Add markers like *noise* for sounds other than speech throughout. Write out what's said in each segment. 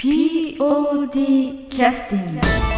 POD キャスティング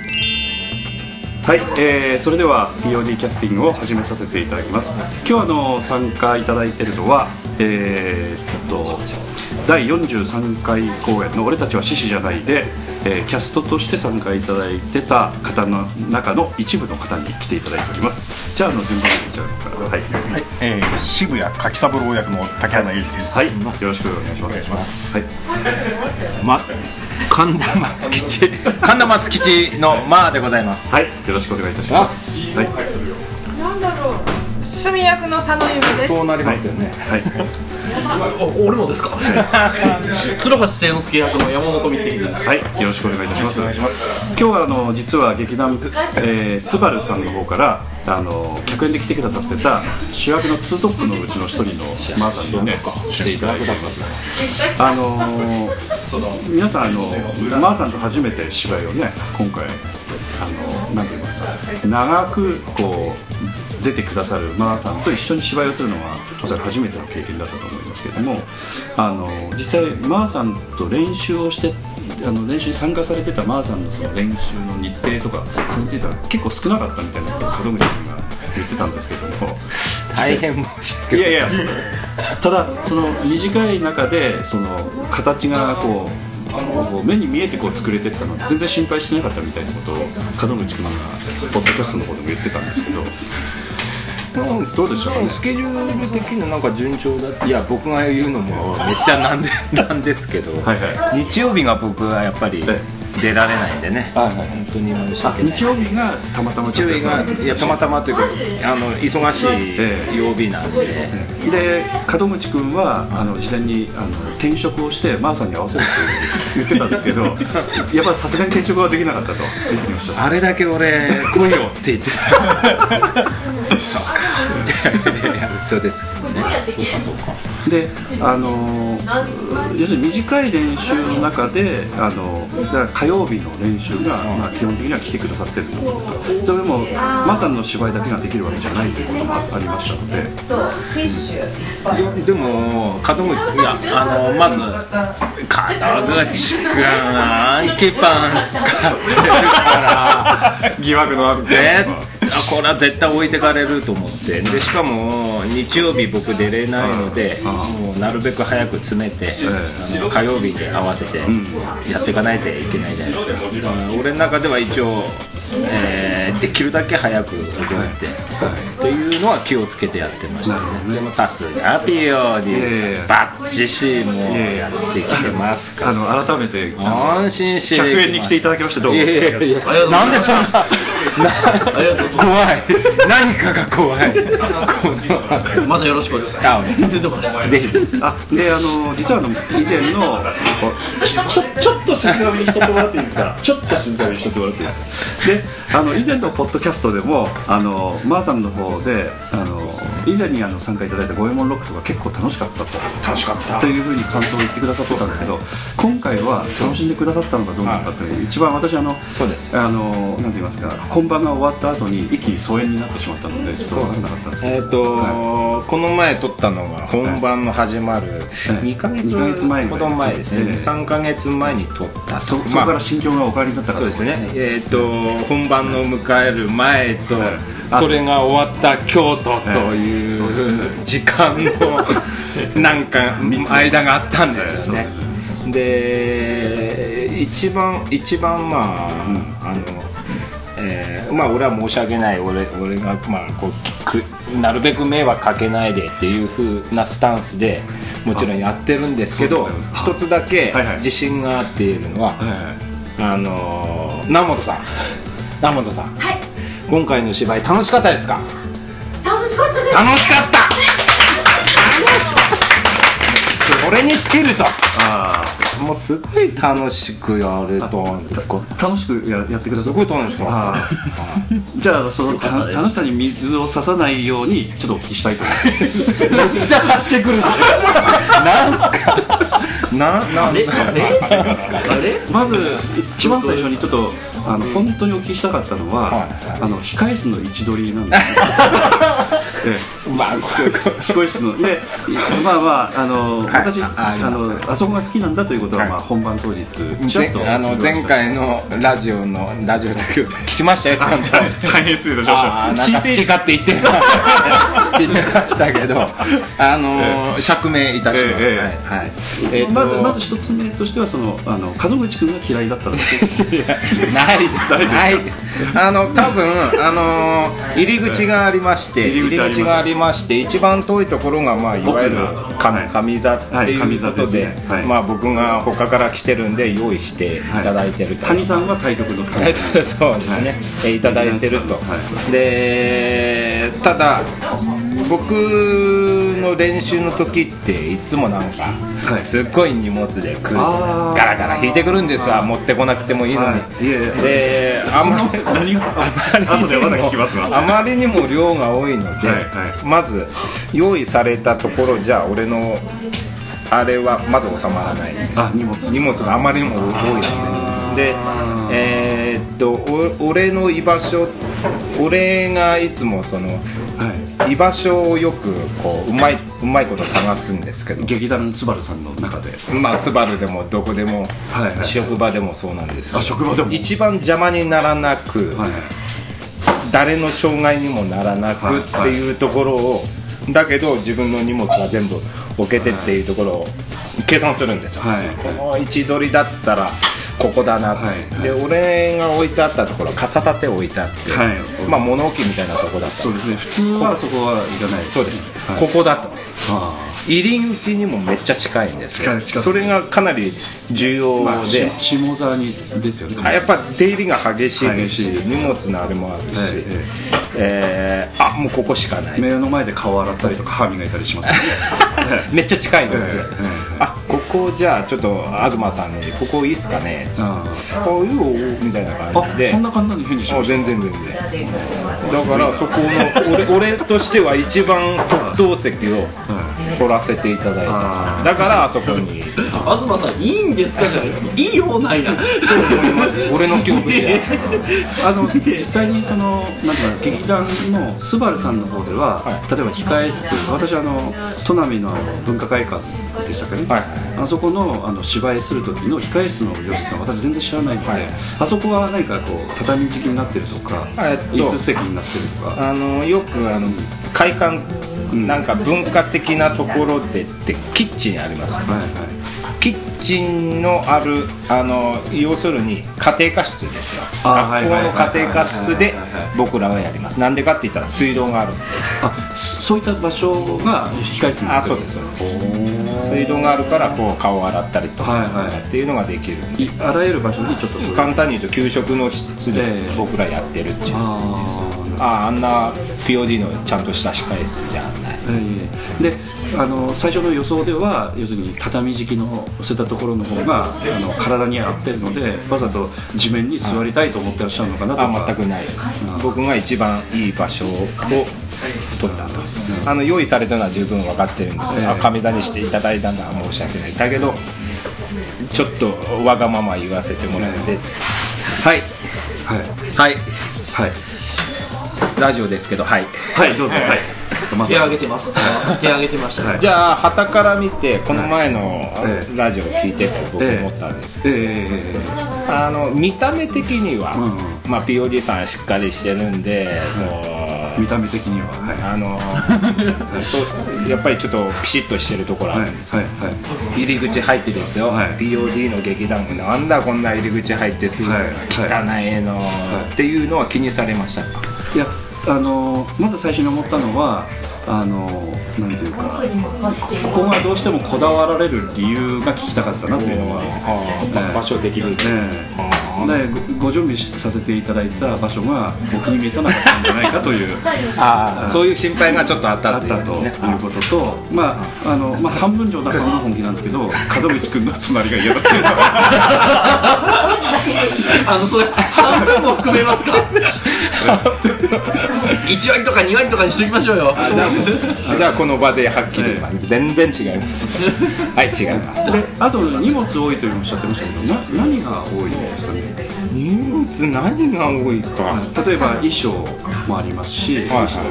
はい、えー、それでは POD キャスティングを始めさせていただきます。今日あの参加いただいているのはえー、っと第43回公演。の「俺たちは獅子じゃないで」えーキャストとして参加いただいてた方の中の一部の方に来ていただいております。じゃああの順番にこちらから。はい、はい、えー、渋谷柿三郎役の竹原裕二です。はい、よろしくお願いします。はい。ま、神田松吉。*laughs* 神田松吉のまあでございます。はい、よろしくお願いいたします。はい、住役の佐野由美です。そうなりますよね、はい、お俺もですか？*laughs* 鶴橋清之助役の山本光秀です。はい、よろしくお願いいたします。今日はあの実は劇団、えー、スバルさんの方からあの客演で来てくださってた主役のツートップのうちの一人のマーさんにね来ていただいております。あのー皆さんあのマーさんと初めて芝居をね今回あのなんて言いますか長くこう出てくださるマーさんと一緒に芝居をするのはおそらく初めての経験だったと思いますけれどもあの実際マーさんと練習をしてあの練習に参加されてたマーさんのその練習の日程とかそれについては結構少なかったみたいなことを門口君が言ってたんですけども *laughs* 大変申し訳いやいやただその短い中でその形がこうこう目に見えてこう作れてったので全然心配してなかったみたいなことを門口君がポッドキャストの方でも言ってたんですけどどうでしょうかねスケジュール的にはなんか順調だっていや僕が言うのもめっちゃなんで *laughs* なんですけど、はいは日曜日が僕はやっぱりえ出られないんでね、はいはい本当に申しあ訳ない日曜日がたまたま日曜日。がいやたまたまというかあの忙しええい曜日なんで、で門口君はあの事前にあの転職をしてマーさんに合わせるって *laughs* 言ってたんですけどやっぱりさすがに転職はできなかったと言ってました。あれだけ俺来いよって言ってた。そうか。いや嘘ですけどねそうかそうか。であのー要するに短い練習の中であのだから火曜日の練習が、まあ、基本的には来てくださってると。それでもマさんの芝居だけができるわけじゃないということもありましたので。ででも門口いやあのまず門口君アンキパン使ってるから。疑惑のあるであこれは絶対置いてかれると思って。でしかも日曜日僕出れないのでもうなるべく早く詰めてあの火曜日に合わせてやっていかないといけないじゃないですか。だから俺の中では一応、えーできるだけ早く覚えてっていうのは気をつけてやってましたね。でもさすが POD いやいやバッチシもやってきてますから。あの改めて安心して100円に来ていただきましてどうも。いやいやいや。なんでそんな怖い。何かが怖い。またよろしくお願いしあます。あであの実はあの以前のちょっと静かにしとってもらっていいですか？ちょっと静かにしとってもらっていいですか？であの以前のポッドキャストでもあのマーさんの方であの以前にあの参加いただいた五右衛門ロックとか結構楽しかったと。楽しかった。というふうに感想を言ってくださってたんですけど今回は楽しんでくださったのかどうなのかという一番私あのそうです。あのなんて言いますか本番が終わった後に一気に疎遠になってしまったのでちょっと分からなかったんですけど。えっ、と、はこの前撮ったのが本番の始まる2ヶ月二ヶ月前ぐほらいですね。ど前ですね、ええ。3ヶ月前に撮った。そそこまあから心境がお変わりになったから。そうですね、えっと本番の迎える前と、はい。それが終わった京都という、時間のなんか間があったんですよね、で一番一番まあ、あの、えーまあ俺は申し訳ない。俺俺がまあこうくなるべく迷惑かけないでっていう風なスタンスでもちろんやってるんですけど一つだけ自信があっているのは、はいはい。あのー南本さん。南本さん。はい。今回の芝居楽しかったですか？楽しかったです。楽しかった。楽しかった。これにつけるとあもうすごい楽しくやるとこあ楽しくややってくだすさいごい楽しかった。あーじゃあそのた楽しさに水を差さないようにちょっとお聞きしたいと思います。めっちゃ足してくる。じゃんなんすかななんええまず一番最初にちょっとあの本当にお聞きしたかったのは、はいあの控室の位置取りなんです。ね *laughs* ええ。まあこ控室のでまあまああの、はい。私あのあそこが好きなんだということは、はい。まあ、本番当日ちらっと前あの前回のラジオのラジオとい *laughs* 聞きましたよちゃんと。大変失礼いたしまなんか好き勝手言ってるな。*laughs* 聞いてましたけどあのー釈明いたします、ええはいはい。えーとまずまず一つ目としてはそのあの門口君が嫌いだったんです。いやないです。ないです。あの多分あのー入り口がありまして入り口がありまして一番遠いところがまあいわゆる上座ってはい。いうことで,、まあ僕が他から来てるんで用意してい。ただいてると、谷さんは対局の谷そうですね、えーいただいてると、はでただ僕の練習の時っていつもなんか、はい。すっごい荷物で来るじゃないですか。ガラガラ引いてくるんですわ。持ってこなくてもいいのに、はい。いえいあまりにも量が多いので、はいはい。まず用意されたところじゃあ俺のあれはまず収まらないんです。あ荷物。荷物があまりにも多いので。でえーっとお俺の居場所俺がいつもそのはい居場所をよくこううまいうまいこと探すんですけど。劇団スバルさんの中で。まあスバルでもどこでも、はいはい。職場でもそうなんですけど。あ職場でも。一番邪魔にならなく、はい誰の障害にもならなくっていうところを、だけど自分の荷物は全部置けてっていうところを計算するんですよ、はい。この位置取りだったらここだな、はい。で俺が置いてあったところ傘立て置いてあって、はい。まあ物置みたいなところだった。そうですね。普通はそこは行かないそうです、はい。ここだと。あ入り口にもめっちゃ近いんですそれがかなり重要で、ーまあし下座にですよね。あやっぱ出入りが激しいですし荷物のあれもあるし、ええーあもうここしかない。目の前で顔洗ったりとか歯磨いたりします *laughs* めっちゃ近いんですよ、ええええ。あここじゃあちょっと東さんにここいいっすかね？つって。ああ。いいよみたいな感じで。あそんな簡単に返事しあま全然全然。だからそこの俺俺としては一番特等席を取らせていただいた。だからあそこに東さんいいんですかじゃないいいようないな。*laughs* 俺の記憶であの実際にそのなんか劇団のスバルさんの方では、はい。例えば控え室私あの砺波の文化会館でしたかね、はいはい。あそこのあの芝居する時の控え室の様子って私全然知らないので、はい。あそこは何かこう畳敷きになってるとか、えっと。椅子席になってるとか。あのよくあの会館なんか文化的なところでってキッチンありますよね。はいはいキッチンのあるあの要するに家庭科室ですよ。あ学校の家庭科室で僕らはやります。なんでかって言ったら水道があるんで。あそそういった場所が控え室あそうですそうです。水道があるからこう顔を洗ったりとかはいはい。っていうのができる。あらゆる場所にちょっと簡単に言うと給食の室でええ。僕らやってるっていう。あーああんな POD のちゃんとした控え室じゃないええであの最初の予想では要するに畳敷きの捨てたところの方があの体に合ってるのでわざと地面に座りたいと思ってらっしゃるのかなとか。あ全くないです僕が一番いい場所を取ったと。あの用意されたのは十分分かってるんですけど、ええ。あ上座にしていただいたのは申し訳ない。だけどちょっとわがまま言わせてもらって。はい。はい。はい。はい。ラジオですけどはい。はいどうぞ。はいま手挙げてます。手挙げてましたね。じゃあ旗から見てこの前のええラジオを聞い。てて僕思ったんですけど、ええ。あの見た目的には、うんうん。まあ、POD さんしっかりしてるんで、も見た目的にははいあのー *laughs* そうやっぱりちょっとピシッとしてるところあはいるんです。よ、はい。はい。入り口入ってですよ、はい。POD の劇団がなんだこんな入り口入ってすぐはい汚いの、っていうのは気にされましたいやあのまず最初に思ったのはあのなんていうかここがどうしてもこだわられる理由が聞きたかったなというのは、あー場所的に、ええでごご準備させていただいた場所がお気に召さなかったんじゃないかというああそういう心配がちょっとあったといね。うことと、まああのまあ、半分冗談半分本気なんですけど門口君の隣が嫌だったいうのはあのそれ半分も含めますか？1割とか2割とかにしときましょうよ。あじゃじゃあこの場ではっきり言えば全然違います。*laughs* はい違います。であと荷物多いというおっしゃってましたけどな何が多いんですかね？荷物何が多いか。例えば衣装もありますし、はい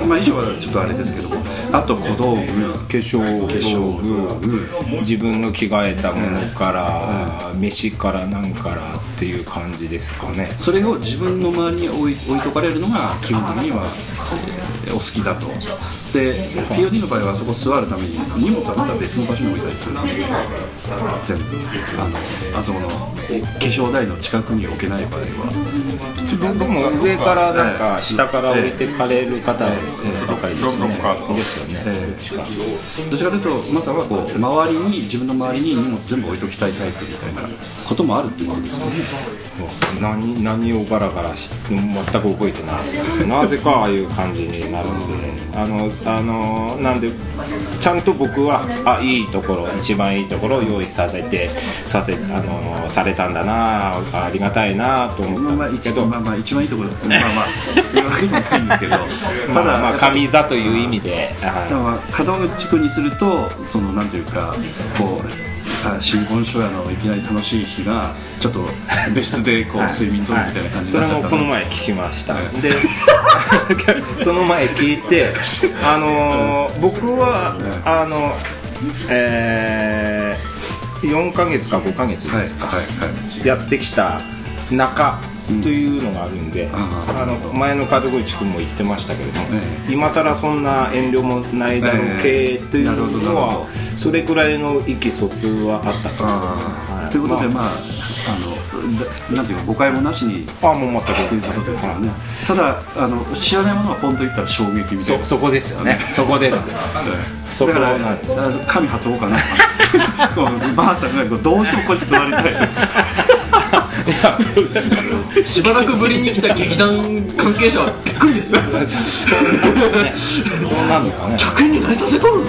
まあ、衣装はちょっとあれですけどもあと小道具。化粧化粧道具。自分の着替えたものから、飯からなんからっていう感じですかね。それを自分の周りに置い置いとかれるのが基本的には、お好きだと。で POD の場合はそこ座るために荷物はまた別の場所に置いたりするんで全部あのあそこのえ化粧台の近くに置けない場合は。でも上からなんか下から置いてかれる方ばかりですよねですよね。えーどちらかというとマサはこう周りに自分の周りに荷物全部置いときたいタイプみたいなこともあるっていうことですかね何何をガラガラし全く覚えてないです。なぜかああいう感じになるんで。あのあのなんでちゃんと僕はあいいところ一番いいところを用意させてさせあのされたんだなありがたいなと思ったんですけど、まあまあ一番いいところまあまあそういうわけでもないんですけど。*laughs* ただまあ、まあ神座という意味で、だはから門口君にするとそのなんていうかこうあ新婚初夜のいきなり楽しい日がちょっと *laughs* 別室でこう睡眠とるみたいな感じそれになっちゃったもこの前聞きました、で *laughs* その前聞いて *laughs* あのー僕はあのえー、4ヶ月か5ヶ月はい。ですか、はい。はい。やってきた中というのがあるんで、あーあの前の門口君も言ってましたけれども、え今更そんな遠慮もないだろうええ系というのはそれくらいの意気疎通はあったと。思いますあーということでまあ。あのだなんていうか誤解もなしにあもう全く。ということですよね。ただあの知らないものはポンと言ったら衝撃みたいなそそこですよね。そこです。そこなんです。あ神張っとこうかな。*laughs* こうばあさんがどうしてもここに座りたいとしばらくぶりに来た劇団関係者はびっくりですよ。そうなんのかね。客に何させとる。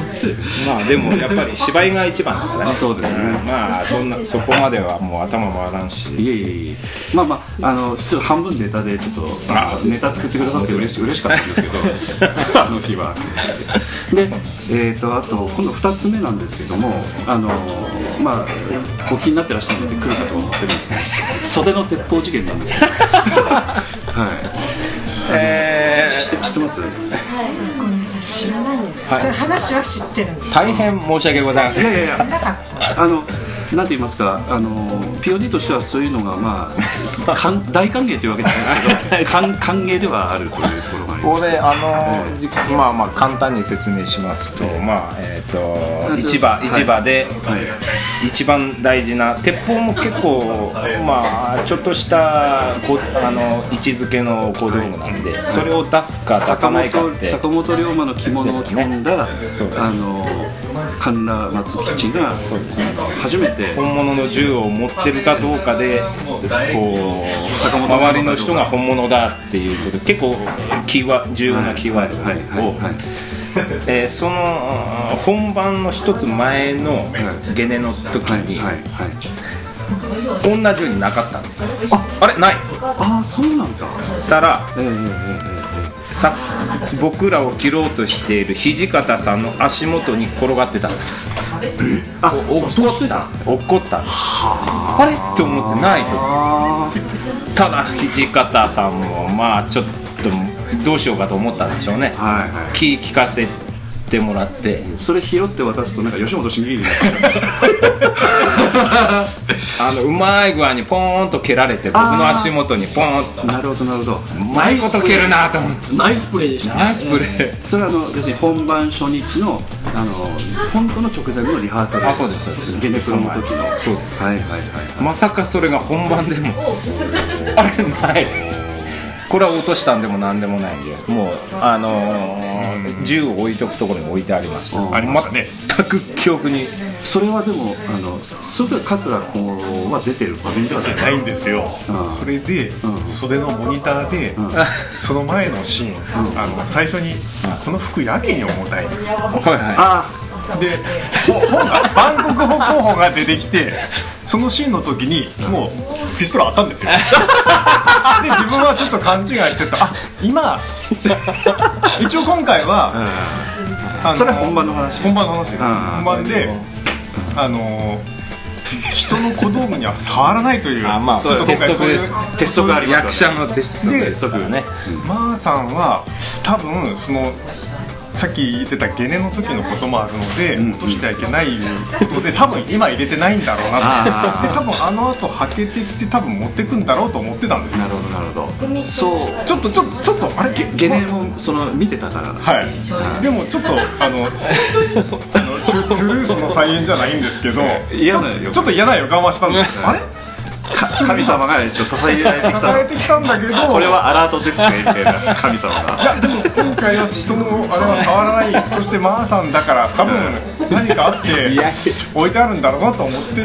まあでもやっぱり芝居が一番だからね。あそうですね。んまあそんなそこまではもう頭回らんし。いえいえいえ。まあまああのちょっと半分ネタでちょっとあネタ作ってくださって嬉し嬉しかったんですけど *laughs* あの日は。でえー、とあと今度2つ目なんですけどもあのまあお気になってらっしゃるので来るかと思ってるんですけど袖の鉄砲事件なんですよ。*laughs* はい。え知って知ってます？ごめんなさい。知らないんです。よ、はい。それ話は知ってるんです。ー大変申し訳ございません。いやいやいや。あのなんて言いますか？あの POD としてはそういうのがまあ *laughs* かん大歓迎というわけじゃないですけど歓歓迎ではあるというところがあります。これあのじまあまあ簡単に説明しますとまあえっ、と市場はい。市場ではい。一番大事な鉄砲も結構まあちょっとしたこあの位置づけの小道具なんでそれを出すか出坂さないかっ本て。坂本龍馬の着物を着込んだ、あの神田松吉が初めて本物の銃を持ってるかどうかでこう坂本周りの人が本物だっていうこと結構キーワ重要なキーワードをはいえーその本番の一つ前のゲネの時にはい同じようになかったんですああれない。ああそうなんだ。たらえええええさ僕らを切ろうとしている土方さんの足元に転がってたんです。あお落った。落ったあ。れ？って思ってないとあ。ただ土方さんもまあちょっとどうしようかと思ったんでしょうね。あはいはい。気聞かせてもらって。それ拾って渡すとなんか吉本新喜劇 *laughs* あのうまい具合にポーンと蹴られて僕の足元にポーンと。なるほどなるほど。うまいこと蹴るなと思って。ナイスプレーでしたね。ナイスプレー。それはあの要するに本番初日のあの本当の直前のリハーサル。あそうですそうです。ゲネプロの時の。そうです。はいはいはい。まさかそれが本番でも。あれないこれは落としたんでもなんでもないんでもうあのー銃を置いとくところに置いてありました。うん。ありましたね。全く記憶に。それはでもあのそれは桂子は出てる場面ではない。ないんですよ。うん。それでうん。袖のモニターでその前のシーンあの最初にこの服やけに重たい。はいはあでほ本がバンコク歩行法が出てきてそのシーンの時にもうピストルあったんですよ。で自分はちょっと勘違いしてた。あ今一応今回は、あのそれは本番の話。本番の話です。うん。本番であの人の小道具には触らないというあまあちょっと今回そういう鉄則あります役者の鉄則でね。まーさんは多分そのさっき言ってたゲネの時のこともあるので、落としちゃいけないことで多分今入れてないんだろうなと。で多分あの後はけてきて多分持ってくんだろうと思ってたんですよ。なるほどなるほど。そう。ちょっとちょちょっとあれ？ゲゲネもその見てたから。はい、でもちょっとあのあのトゥルースの再演じゃないんですけどちょっと嫌な予感はしたんです。あれ？か神様が一応支えられてき支たえてきたんだけどこれはアラートですねみたいな *laughs* 神様が。いやでも今回は人のあれは触らない。そしてマーさんだから多分何かあって置いてあるんだろうなと思ってて。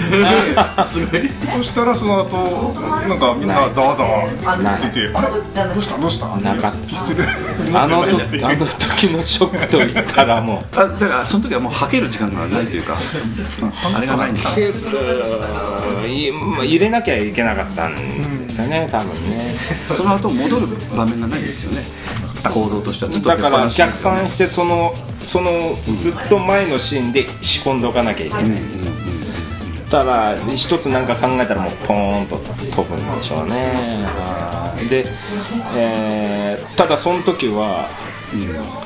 そしたらその後なんかみんなざわざわ言っててあれ？どうした？どうした？なかっピストル。たあの時 *laughs* あの時のショックと言ったらもう。あだからその時はもうはける時間がないというかあれがないんだ。いまあ入れなきゃいけなかったんですよね多分ね。*laughs* その後戻る場面がないんですよね。行動としてはずっとだから逆さ算してそのそのずっと前のシーンで仕込んでおかなきゃいけない。ん。ですよただ一つなんか考えたらもうポーンと飛ぶんでしょうね。で、えーただその時は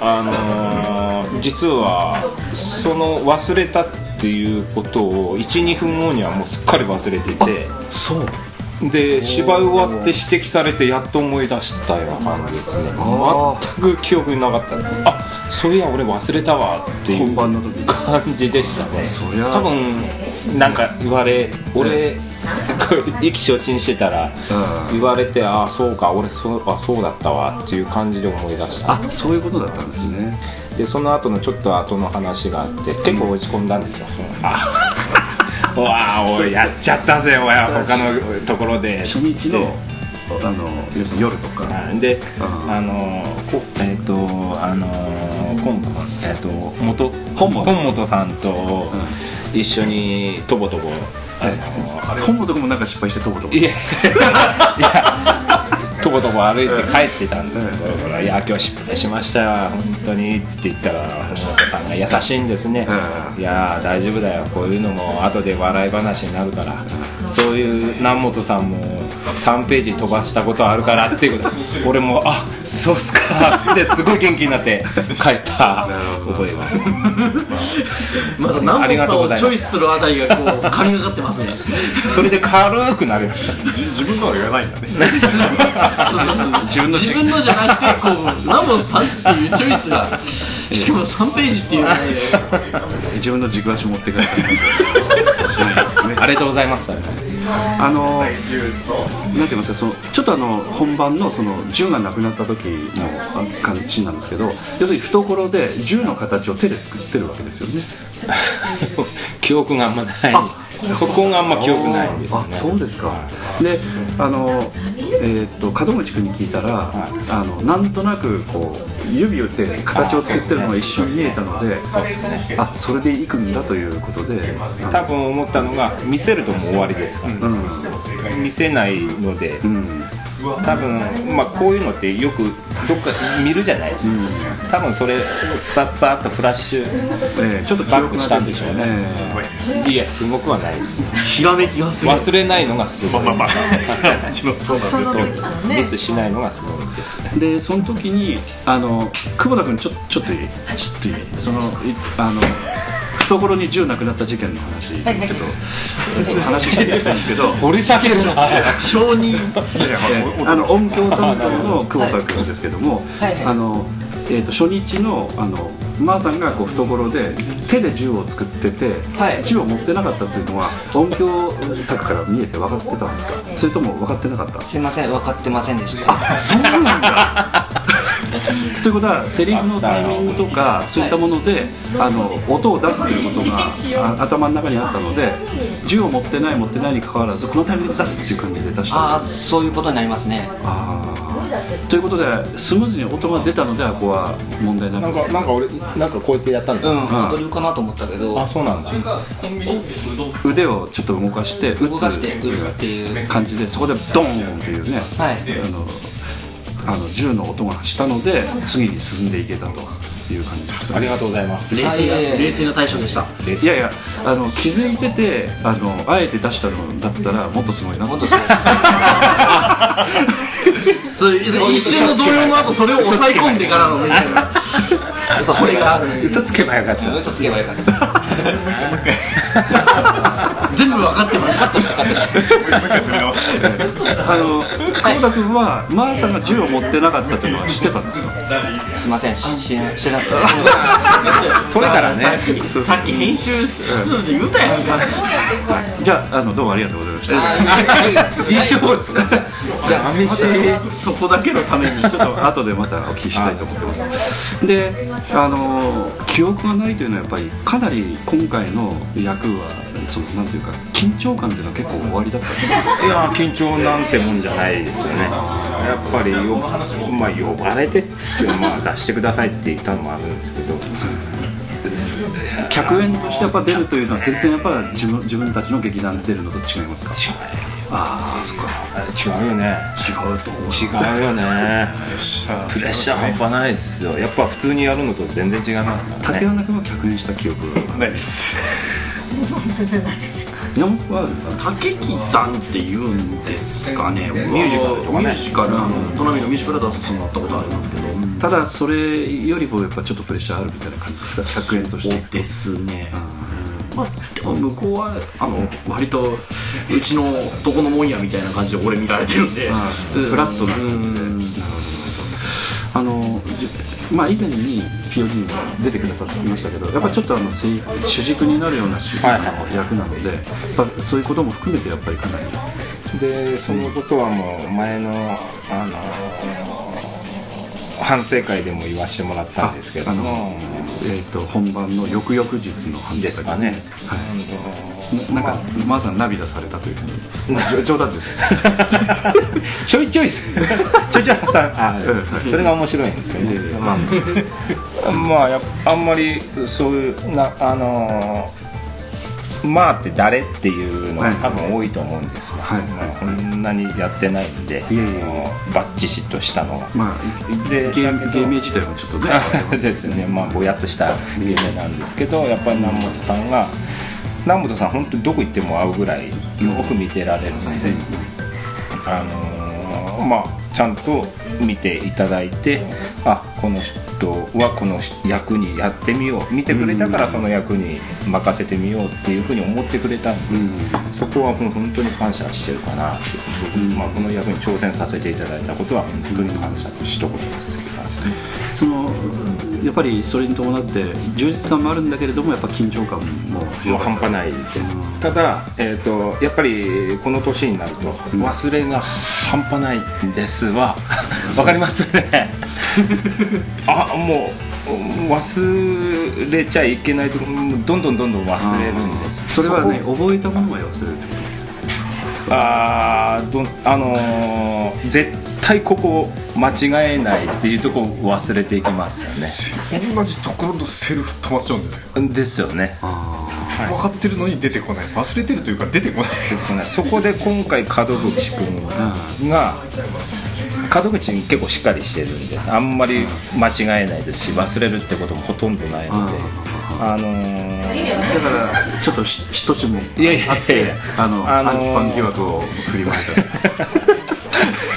あのー実はその忘れたっていうことを12分後にはもうすっかり忘れていてそう。で芝居終わって指摘されてやっと思い出したような感じですね。あ全く記憶になかった。あそういや俺忘れたわっていう感じでしたね。多分なんか言われ俺意気消沈してたらうん。言われてああそうか俺そうあそうだったわっていう感じで思い出した。あそういうことだったんですねでその後のちょっと後の話があって結構落ち込んだんですよ、*laughs* あう。わあ *laughs* おいやっちゃったぜおい他のところで。初日のあの要するに夜とか。で、うんあのこえっ、とあの今度えっ、と元本本本さんと一緒にとぼとぼ、本本もなんか失敗してとぼとぼいやいやとぼとぼ歩いて帰ってたんですけど「いや今日失敗しましたよ本当に」っつって言ったら本さんが優しいんですね「いや大丈夫だよこういうのも後で笑い話になるから。そういう南本さんも3ページ飛ばしたことあるから」っていうこと。で俺も「あそうっすか」っつってすごい元気になって帰った。覚えがまだ南ありがとうございます。本さんをチョイスするあたりがこう神がかってますね。*laughs* それで軽くなりました。じ自分のは言わないんだね *laughs* 自分の自分のじゃなくてこう南本さんっていうチョイスが。しかも3ページっていうので自分の軸足持って帰ったりしないで。すねありがとうございました。あのなんて言いますかそのちょっとあの本番のその銃がなくなった時のあ感じなんですけど要するに懐で銃の形を手で作ってるわけですよね。*laughs* 記憶があんまない *laughs* そこがあんま記憶ないんですよね。あそうですか。であのえーっと門口君に聞いたら、あのなんとなくこう指で形を作ってるのが一瞬見えたのでそうですね。あそれで行くんだということで多分思ったのが見せるともう終わりですから、見せないので、多分まあこういうのってよくどっか見るじゃないですか、多分それさっさっとフラッシュえーちょっと記バックしたんでしょうね。えーい。やすごくはないです。ひらめきがすごい。忘れないのがすごい。そうなんですそう。ですミスしないのがすごいんですでその時にあの久保田君ちょちょっといい？ちょっといい？そのいあの懐に銃なくなった事件の話ちょっと話していきたいんですけど掘り下げるな承認あの音響担当の久保田君ですけども、あのえー、と初日のあのマーさんがこう懐で手で銃を作ってて、はい銃を持ってなかったっていうのは音響卓から見えて分かってたんですかそれとも分かってなかったすいません分かってませんでしたあそうなんだ *laughs* ということはセリフのタイミングとかそういったものであの音を出すということがあ頭の中にあったので銃を持ってない持ってないにかかわらずこのタイミングで出すっていう感じで出したああそういうことになりますね。あー。ということでスムーズに音が出たのではここは問題なくなんかなんか俺なんかこうやってやったんだ、うんアドリブかなと思ったけど。あそうなんだ。腕をちょっと動かして打動かして打つっていう。感じでそこでドーンっていうね、はい。あのあの銃の音がしたので次に進んでいけたという感じです。ありが。とうござい。ます冷静冷静な対処でした。いやいやあの気づいててあのあえて出したのだったらもっとすごいな。もっとそうそれ一瞬の動揺の後それを抑え込んでからのみたいな。これがある嘘つけばよかった。嘘つけばよかった *laughs* 全部分かってましたあの久保田君はマーさんが銃を持ってなかったというのは知ってたんですか？すいません。し知ら知らなかったそれからね。さっきさっき編集室で言うたやんか。じゃああのどうもありがとうございました。以上ですか？寂しいそこだけのためにちょっと後でまたお聞きしたいと思ってます。であの記憶がないというのはやっぱりかなり今回の役はそのなんていうか緊張感っていうのは結構終わりだったいやー緊張なんてもんじゃないですよね。やっぱりよ、まあ、呼ばれてっていうまあ出してくださいって言ったのもあるんですけど。客演としてやっぱ出るというのは全然やっぱ自分自分たちの劇団で出るのと違いますか？違ああそっか。う違うよね。違うと思う違うよね。プレッシャー。半端ないですよ。やっぱ普通にやるのと全然違いますからね。竹山君は客演した記憶はないです *laughs* 全然ないです。よ竹木団っていうんですかね。ミュージカルとかミュージカル。あのトナミのミュージカル出させてもらったことありますけど。ただそれよりもやっぱちょっとプレッシャーあるみたいな感じですか客演としてですね。まあ、でも向こうはあの割とうちのどこのもんやみたいな感じで俺見られてるんで。あーフラットな。うんあのじまあ以前に POD に出てくださってましたけどやっぱりちょっとあの主軸になるような役なのでやっぱそういうことも含めてやっぱりかなり。でそのことはもう前のあの反省会でも言わせてもらったんですけどあもの、えー、と本番の翌々日の反省会ですかね。はい、ななんかマーさん涙されたというふうに。じ *laughs* ょ冗談です。ちょいちょいす。*laughs* ちょいちょいさんあうん。それが面白いんですけどね、まあ、まあやあんまりそういうなあのーまあって誰っていうのは多分多いと思うんですが、はい。まあ、こんなにやってないんで、いえいバッチシとしたのが。まあで芸芸名自体もちょっとね。*laughs* ですよね。まあぼやっとした有名なんですけどやっぱり南本さんが南本さん本当にどこ行っても会うぐらいよく見てられるので、あのーまあちゃんと見ていただいてあこの人はこの役にやってみよう見てくれたからその役に任せてみようっていうふうに思ってくれたんで、そこはもう本当に感謝してるかなって僕、まあ、この役に挑戦させていただいたことは本当に感謝の一言につきますね。そのやっぱりそれに伴って充実感もあるんだけれどもやっぱ緊張感ももう半端ないです、ただ、えー、とやっぱりこの年になると忘れが半端ないんですわ *laughs* わかりますね。*laughs* あもう忘れちゃいけないとどんどんどんどん忘れるんです。それはねこ覚えたものまで忘れるですかあーどんあのー絶対ここ間違えないっていうとこ忘れていきますよ同じところのセルフ止まっちゃうんですよ。ねですよね。分かってるのに出てこない。忘れてるというか出てこない。出てこない。そこで今回門口君が門口結構しっかりしてるんです。あんまり間違えないですし忘れるってこともほとんどないのであのーだからちょっとし嫉妬心もいやいやいやあってあの、あのーアンチパン疑惑を振りました。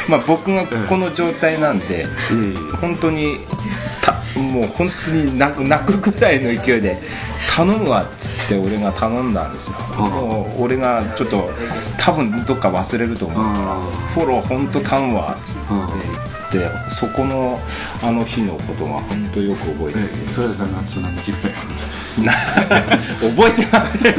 *laughs* まあ僕がこの状態なんでいえいえ。本当にたもう本当に泣く泣くくらいの勢いで「頼むわ」っつって俺が頼んだんですよ、もう俺がちょっと多分どっか忘れると思う。から「フォロー本当頼むわ」っつって言ってそこのあの日のことが本当よく覚えてそれは夏何日ぐら覚えてません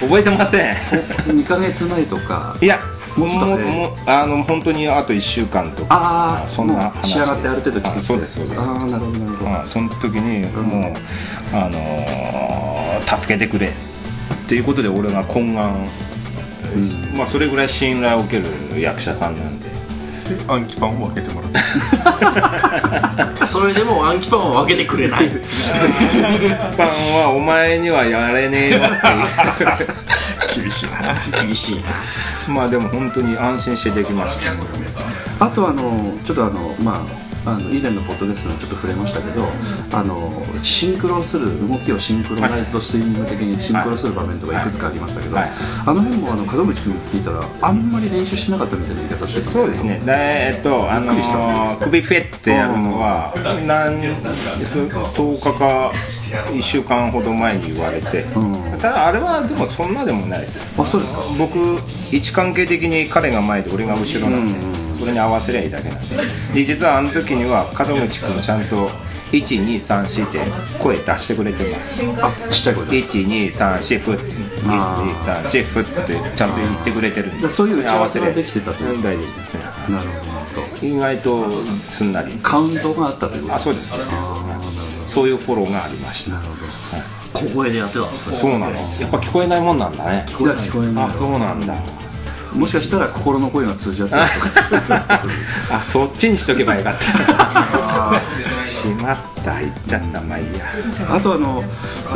覚えてません。*laughs* 2か月前とか。いやもうちょっとねもうあの本当にあと1週間とかそんな話仕上がってある程度来てそうですそうです。ああなるほどなるほど。まあ、その時にもう、あのー助けてくれ。っていうことで俺が懇願、まあそれぐらい信頼を受ける役者さんなんでで暗記パンを開けてもらって。*laughs* それでも暗記パンは分けてくれない。パンはお前にはやれねえわっていう。*laughs* 厳しいな。厳しいまあでも本当に安心してできました。あとあのちょっとあのまああの以前のポッドキャストでもちょっと触れましたけどあのシンクロする動きをシンクロナイズドスイミング的にシンクロする場面とかいくつかありましたけど、はい。あの辺もあの門口君に聞いたらあんまり練習してなかったみたいな言い方してたんですけどそうですね。でえっとあの首フェってやるのは何10日か1週間ほど前に言われて、ん。ただあれはでもそんなでもないですよ。あそうですか。僕位置関係的に彼が前で俺が後ろなんで、それに合わせりゃいいだけなんで。で実はあの時には門口君ちゃんと1234って声出してくれてます。あちっちゃい声で1234フッ1234フッってちゃんと言ってくれてるんで。だそういう打ち合わせができてたという。うん。大丈夫ですねなるほど。意外とすんなり。カウントがあったということ。あそうです。そうですそういうフォローがありました。なるほど。小声でやってたそうなの。やっぱ聞こえないもんなんだね。聞こえないあそうなんだもしかしたら心の声が通じ合ったりとかする。*laughs* あそっちにしとけばよかった。*laughs* しまった言っちゃったまあいいや。あとあの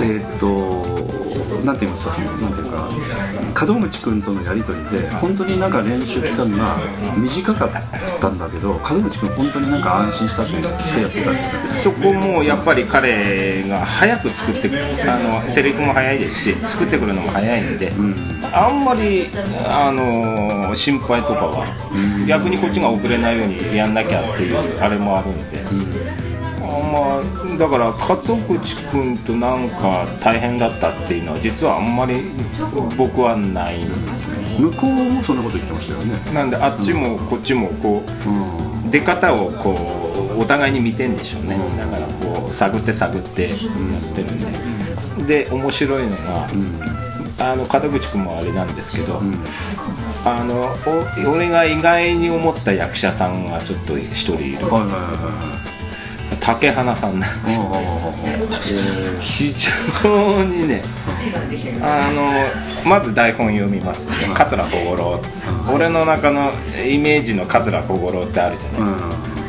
えーっとなんて言いますかそのなんていうか門口君とのやり取りで本当になんか練習期間が短かったんだけど門口君本当になんか安心したというかしてやって。たそこもやっぱり彼が早く作ってくあのセリフも早いですし作ってくるのも早いんで、あんまりあの心配とかは、逆にこっちが遅れないようにやんなきゃっていうあれもあるんで、あんまだから門口君となんか大変だったっていうのは実はあんまり僕はないんですね。向こうもそんなこと言ってましたよね。なんであっちもこっちもこう、出方をこうお互いに見てんでしょうね、だからこう探って探ってやってるんで、で面白いのが、あの門口君もあれなんですけど、あのお俺が意外に思った役者さんがちょっと一人いるんですけど、竹花さんなんです。よ非常にねあのまず台本読みますね。桂小五郎。俺の中のイメージの桂小五郎ってあるじゃないですか。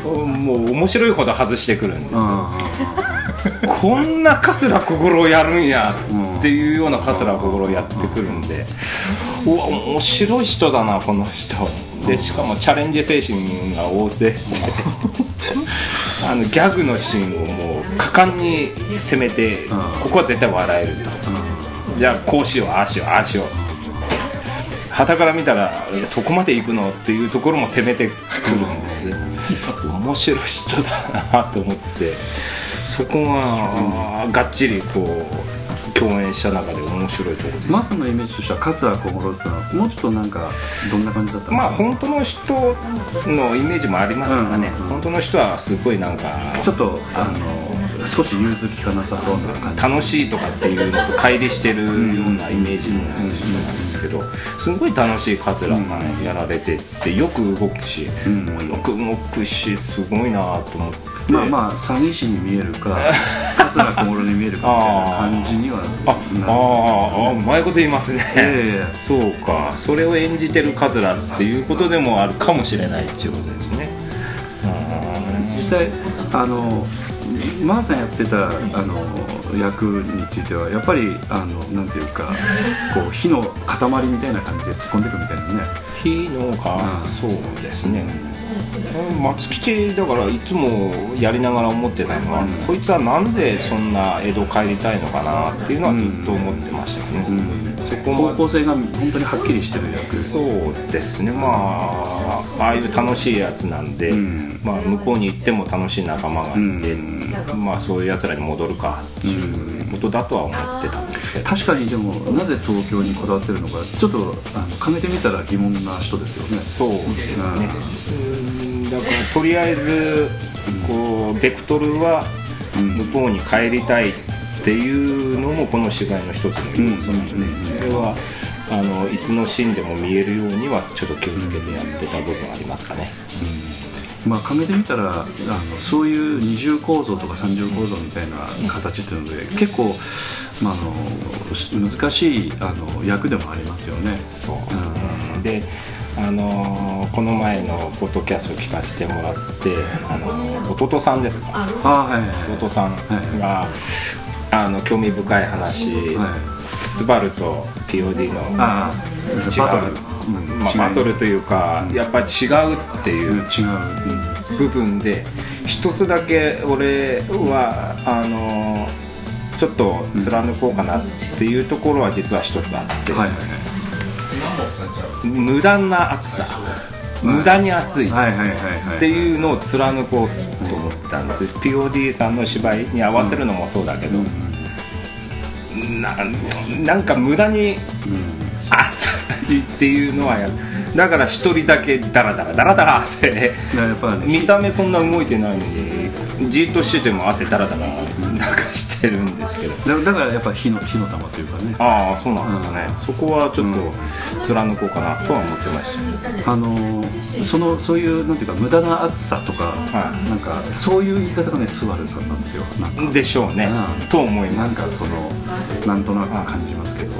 もう面白いほど外してくるんですよ。こんな桂小五郎やるんやっていうような桂小五郎やってくるんで。うわ面白い人だなこの人。でしかもチャレンジ精神が旺盛で *laughs* あのギャグのシーンをもう果敢に攻めてここは絶対笑えると。じゃあこうしようああしようああしよう。旗から見たらえそこまで行くのっていうところも攻めてくるんです。面白い人だなと思って。そこががっちりこう共演した中で面白いところでマサのイメージとしては桂小五郎ってのはもうちょっとなんかどんな感じだったの？まあ本当の人のイメージもありますからね、うんうんうん。本当の人はすごいなんかちょっとあの少し融通きかなさそうな感じ。楽しいとかっていうのと乖離してるようなイメージの人なんですけどすごい楽しい桂さんやられてってよく動くし、よく動くしすごいなと思って。まあまあ詐欺師に見えるか桂小五郎に見えるかみたいな感じにはああああうまいこと言いますね、ええそうかそれを演じてる桂っていうことでもあるかもしれないっていうことですね実際あのマーさんやってたあの役についてはやっぱりあのなんていうかこう火の塊みたいな感じで突っ込んでいくみたいなね。火のか、うん。そうですね。松吉だからいつもやりながら思ってたのは、こいつはなんでそんな江戸帰りたいのかなっていうのはずっと思ってましたよね、そこ方ま向性が本当にはっきりしてる役。そうですね。まあああいう楽しいやつなんで、ん。まあ、向こうに行っても楽しい仲間がいて、まあそういうやつらに戻るかっていうことだとは思ってたんですけど、確かにでもなぜ東京にこだわってるのかちょっとあのかけてみたら疑問な人ですよね。そうですね、うん。だからとりあえずこうベクトルは向こうに帰りたいっていうのもこの芝居の一つの要素なので、それはあのいつのシーンでも見えるようにはちょっと気をつけてやってた部分ありますかね、まあ影で見たらあのそういう二重構造とか三重構造みたいな形っていうので結構、まあ、あの難しいあの役でもありますよね。そうですね、であのーこの前のポッドキャストを聞かせてもらってあの弟さんですか？あはいはいはい。弟さんが、あの興味深い話、はい。スバルと POD の。ああ違バトル、う、うん。まあ、バトルというか、やっぱり違うっていう部分で一つだけ俺はあのちょっと貫こうかなっていうところは実は一つあって、無駄な熱さ。無駄に熱い。っていうのを貫こうと思ったんです。POD さんの芝居に合わせるのもそうだけど、ななんか無駄に熱いっていうのはやだから一人だけダラダラダラダラって見た目そんな動いてないのにじーっとしてても汗ダラダラなんかしてるんですけど。だだからやっぱ火の火の玉というかね。ああそうなんですかね、そこはちょっと貫こうかなとは思ってました、あのそのそういうなんていうか無駄な暑さとか、はなんかそういう言い方がねスバルさんなんですよ。でしょうね、うん。と思いなんますかそのなんとなく感じますけど、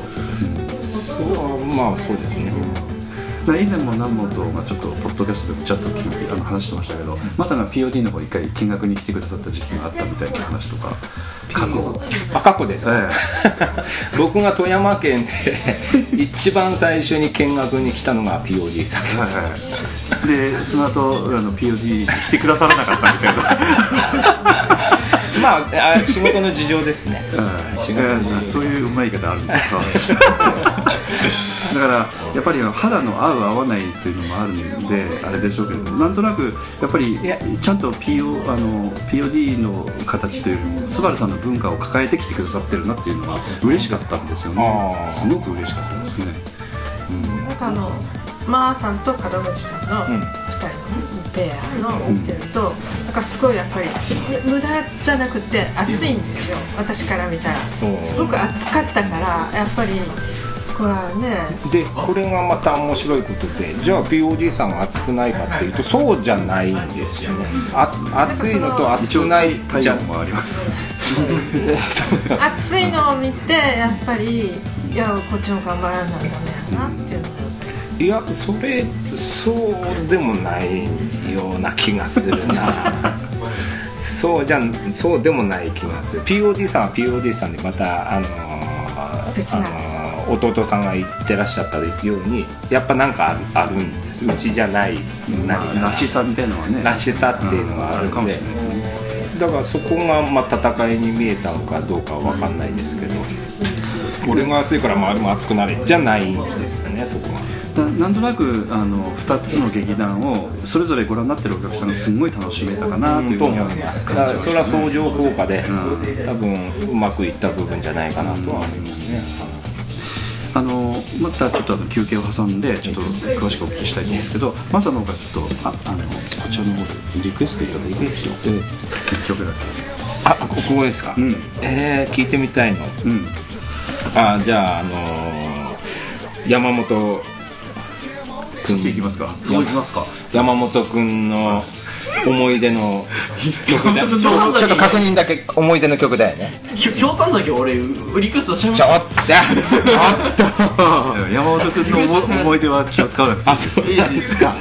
そうまあそうですね、だから以前も南本がちょっとポッドキャストでもちょっとあの話してましたけどまさか POD の方一回見学に来てくださった時期があったみたいな話とか過去。あ過去ですか、え *laughs* 僕が富山県で一番最初に見学に来たのが POD さんです、はいはい、でその後あの POD 来てくださらなかったみたいなまああ仕事の事情ですね。うん。仕事の事情。うん。そういううまい言い方あるんだ *laughs* だからやっぱりあの肌の合う合わないっていうのもあるんであれでしょうけどなんとなくやっぱりちゃんと PO あの POD の形というよりもスバルさんの文化を抱えてきてくださってるなっていうのは嬉しかったんですよあねー。すごく嬉しかったですね。なんかあのマーさんと門口さんのうん。2人のペアの見てると、なんかすごいやっぱり無駄じゃなくて熱いんですよ。私から見たら。すごく熱かったからやっぱりこれはねでこれがまた面白いことでじゃあ POD さんが熱くないかっていうとそうじゃないんですよね。熱熱いのと熱くないじゃ体温もあります熱いのを見てやっぱりいやこっちも頑張らないとダメやなっていうのがいやそれそうでもないような気がするな。*laughs* そうじゃんそうでもない気がする。POD さんは POD さんでまたあのー別なんです。あのー弟さんが言ってらっしゃったようにやっぱなんかあるあるんです。うちじゃないまあ何からしさみたいなのはね。らしさっていうのがあるんで。かもしれないですね。だからそこがまあ戦いに見えたのかどうかは分かんないですけど。俺が熱いから周りも熱くなれ。じゃないんですよねそこが。ななんとなくあの2つの劇団をそれぞれご覧になってるお客さんがすごい楽しめたかなというふとうには思います。だ感じましたからそれは相乗効果で、多分うまくいった部分じゃないかなとは思いますね、あのまたちょっとあの休憩を挟んでちょっと詳しくお聞きしたいと思うんですけどマサの方ちょっとああのこちらの方でリクエストいただいていいですよ。1曲だあここですか、ん。えー、聞いてみたいの。けうん。あじゃああのー山本そっち行きますか。そこ行きますか山本君の思い出。の曲でちょっと確認だけ思い出の曲だよね。ひょうたん酒俺リクエストしちゃいまちょしたっとちょっと。山本君の思思い出は気を使わなくてあそう。ですか。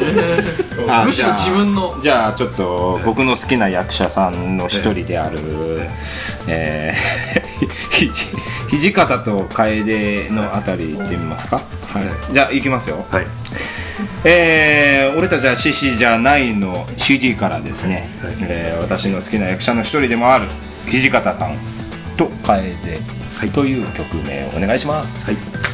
あむしろ自分の。じゃあちょっと僕の好きな役者さんの一人である、えー、ひじ土方と楓のあたり行ってみますか、はい、じゃあ行きますよ、はいえー俺たちは獅子じゃないの CD からですね、えー私の好きな役者の一人でもある土方さんと楓という曲名をお願いします、はいはい、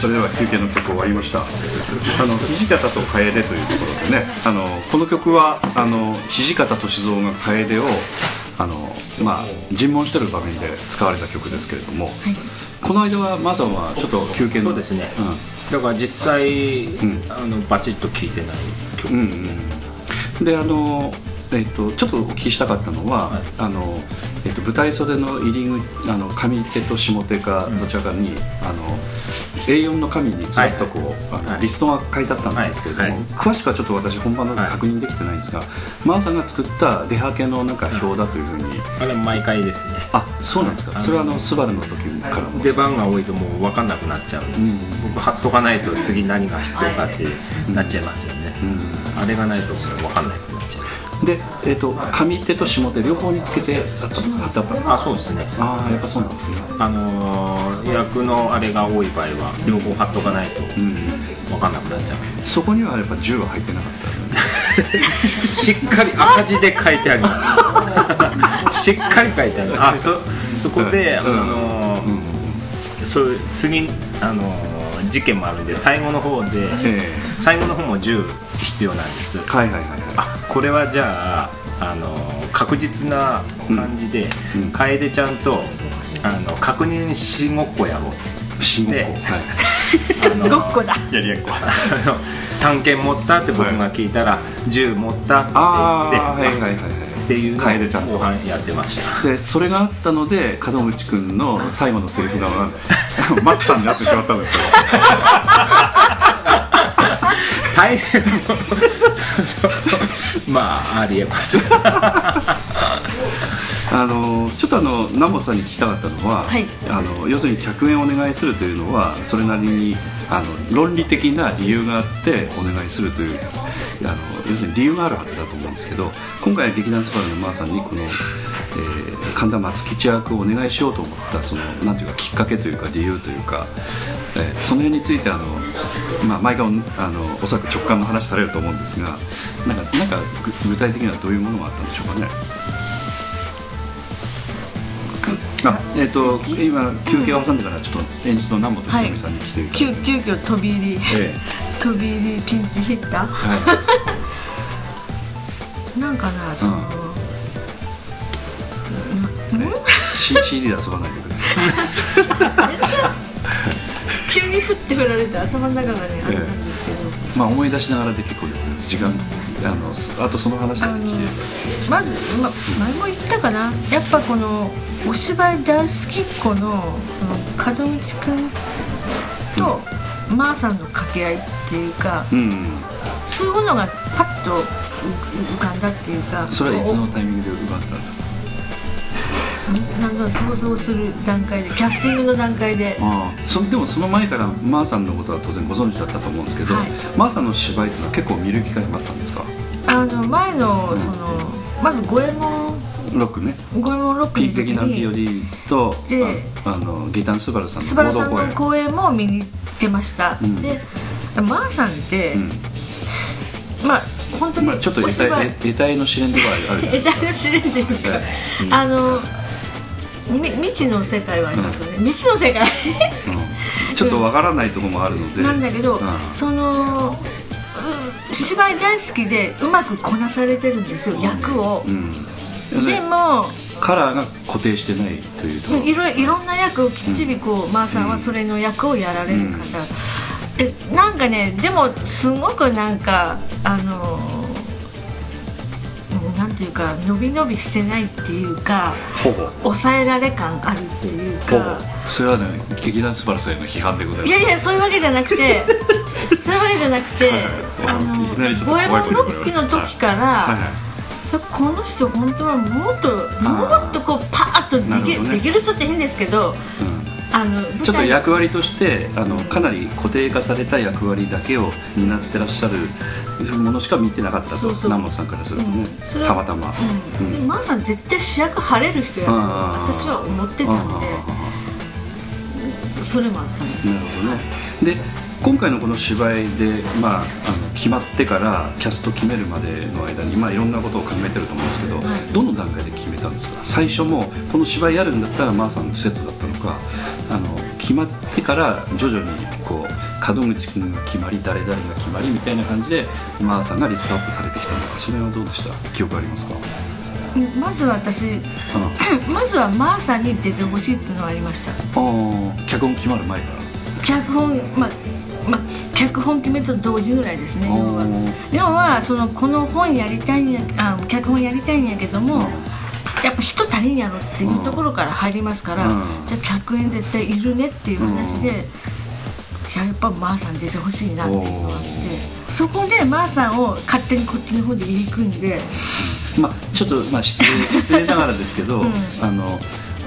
それでは休憩の曲終わりました。あの土方と楓というところでねあのこの曲はあの土方歳三が楓をあの、まあ、尋問してる場面で使われた曲ですけれども、この間はマザンはちょっと休憩のそうですね。うん。だから実際、ん。あのバチッと聴いてない曲ですね、であの、えっとちょっとお聞きしたかったのは、はい。あのえっと舞台袖の入り口あの上手と下手かどちらかに、A4 の紙にずらっとこう、あのはい。リストが書いてあったんですけれども、はい。はい。詳しくはちょっと私本番の確認できてないんですが、マーさんが作った出はけのなんか表だというふうに、あれ毎回ですね。あそうなんですか、はい。それはあのスバルの時からも。出番が多いともう分かんなくなっちゃうんで、ん。僕貼っとかないと次何が必要かってなっちゃいますよね、あれがないと分かんないで、えっと上手と下手両方につけて貼ってあった。あそうですね。ああやっぱそうなんですね。あのー役のあれが多い場合は両方貼っとかないと分かんなくなっちゃう、そこにはやっぱ銃は入ってなかった。*laughs* しっかり赤字で書いてありますしっかり書いてありますあそそこで、あのーそういう次、あのー事件もあるんで最後の方で、え最後の方も銃必要なんです。えはいはいはいはい。あこれはじゃあ、あのー確実な感じで、うん。楓ちゃんとあの確認しごっこやろう。信号ではい。あのごっこだ。やりやっこ。あの探検持ったって僕が聞いたら、銃持ったって言って、ああはいはいはいはい。っていうのを楓ちゃんと。後半やってました。でそれがあったので門口君の最後のセリフがマックさんになってしまったんですけど大変。*laughs* まあありえます。あのちょっとあの南本さんに聞きたかったのは、はいあの要するに客演お願いするというのはそれなりにあの論理的な理由があってお願いするというあの要するに理由があるはずだと思うんですけど今回劇団スパルのマーさんにこの、えー神田松吉役をお願いしようと思ったそのなんていうかきっかけというか理由というか、えーその辺についてあの、まあ、毎回おあのおそらく直感の話されると思うんですがなんかなんか具具体的にはどういうものがあったんでしょうかね。あえっ、と今休憩を挟んでからちょっと演出の南本ひろみさんに来ていただいて、急急遽飛び入りえ *laughs* 飛び入りピンチヒッター。えはい。なんかなその、C- CD で遊ばないでください。急に降って振られて頭の中がねあれなんですけど、まあ思い出しながらで結構です。時間あのすあとその話であの聞いてまず、ま、前も言ったかな？やっぱこのお芝居大好きっ子のこの門口君とまーさんの掛け合いっていうかうん。そういうものがパッと浮浮かんだっていうかそれはいつのタイミングで奪ったんですか？おなんだ想像する段階でキャスティングの段階で。ああ。そでもその前からマーさんのことは当然ご存知だったと思うんですけど、はい。マーさんの芝居っていうのは結構見る機会があったんですか？あの前のそのまず五右衛門。ロックね。五右衛門ロックの時劇団に POD とでああのギタースバルさんスバルさんの公演も見に行ってました、ん。でまーさんって、うん。まあ本当にまあ、ちょっと得体の試練とかある。得体の試練っていうか、*laughs* うん。あのみ未知の世界はありますよね、未知の世界。うん。ちょっとわからないところもあるので。なんだけど、うん。そのう芝居大好きでうまくこなされてるんですよ、役を。う、ん。でもカラーが固定してないというと。いろいろんな役をきっちりこう、まーさんはそれの役をやられる方、えなんかねでもすごくなんかあのうんなんていうか伸び伸びしてないっていうかほぼ抑えられ感あるっていうほぼかそれはね劇団スバルさんへの批判でございます。いやいやそういうわけじゃなくて *laughs* そういうわけじゃなくてあの五右ロックの時から、はい。はいこの人本当はもっともっとこうパーッとでき,、できる人って変ですけどあのちょっと役割としてあのかなり固定化された役割だけを担ってらっしゃるものしか見てなかったと南本さんからするとね、うん。たまたま、うん。でマーさん絶対主役張れる人やと私は思ってたんでそれもあったんですよ。なるほどね。で今回のこの芝居で、まあ、あの決まってからキャスト決めるまでの間に、まあ、いろんなことを考えてると思うんですけど、はい。どの段階で決めたんですか？最初もこの芝居やるんだったらマーさんのセットだったのかあの決まってから徐々にこう門口君が決まり誰々が決まりみたいな感じでマーさんがリストアップされてきたのかそれはどうでした？記憶ありますか？うんまずは私あ *coughs* まずはマーさんに出てほしいっていうのはありました。あー脚本決まる前から。脚本まあまあ、脚本決めと同時ぐらいですね要は。要はそのこの本やりたいんやあ脚本やりたいんやけどもやっぱ人足りんやろっていうところから入りますから、うん。じゃあ客演絶対いるねっていう話で、いややっぱマーさん出てほしいなっていうのがあってそこでマーさんを勝手にこっちの方で入り組んでまあ、ちょっと、まあ、失礼失礼ながらですけど、*laughs* うん。あの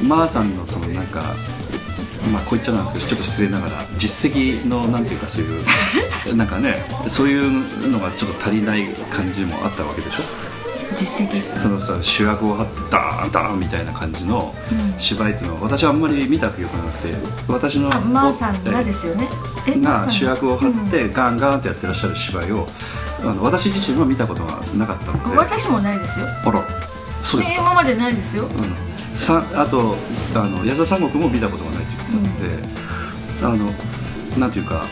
マーさんのそのなんか、まあ、こう言っちゃなんですけどちょっと失礼ながら実績のなんていうかそういう *laughs* なんかねそういうのがちょっと足りない感じもあったわけでしょ？実績？そのさ主役を張ってダーンダーンみたいな感じの芝居っていうのは私はあんまり見た記憶がなくて私のあマーさんがですよね？が。主役を張ってガンガンってやってらっしゃる芝居をあの私自身は見たことがなかったので。私もないですよ。あらそうですか。今までないですよ。うん。さあとあの安田三国も見たことがないたので、あのなんていうか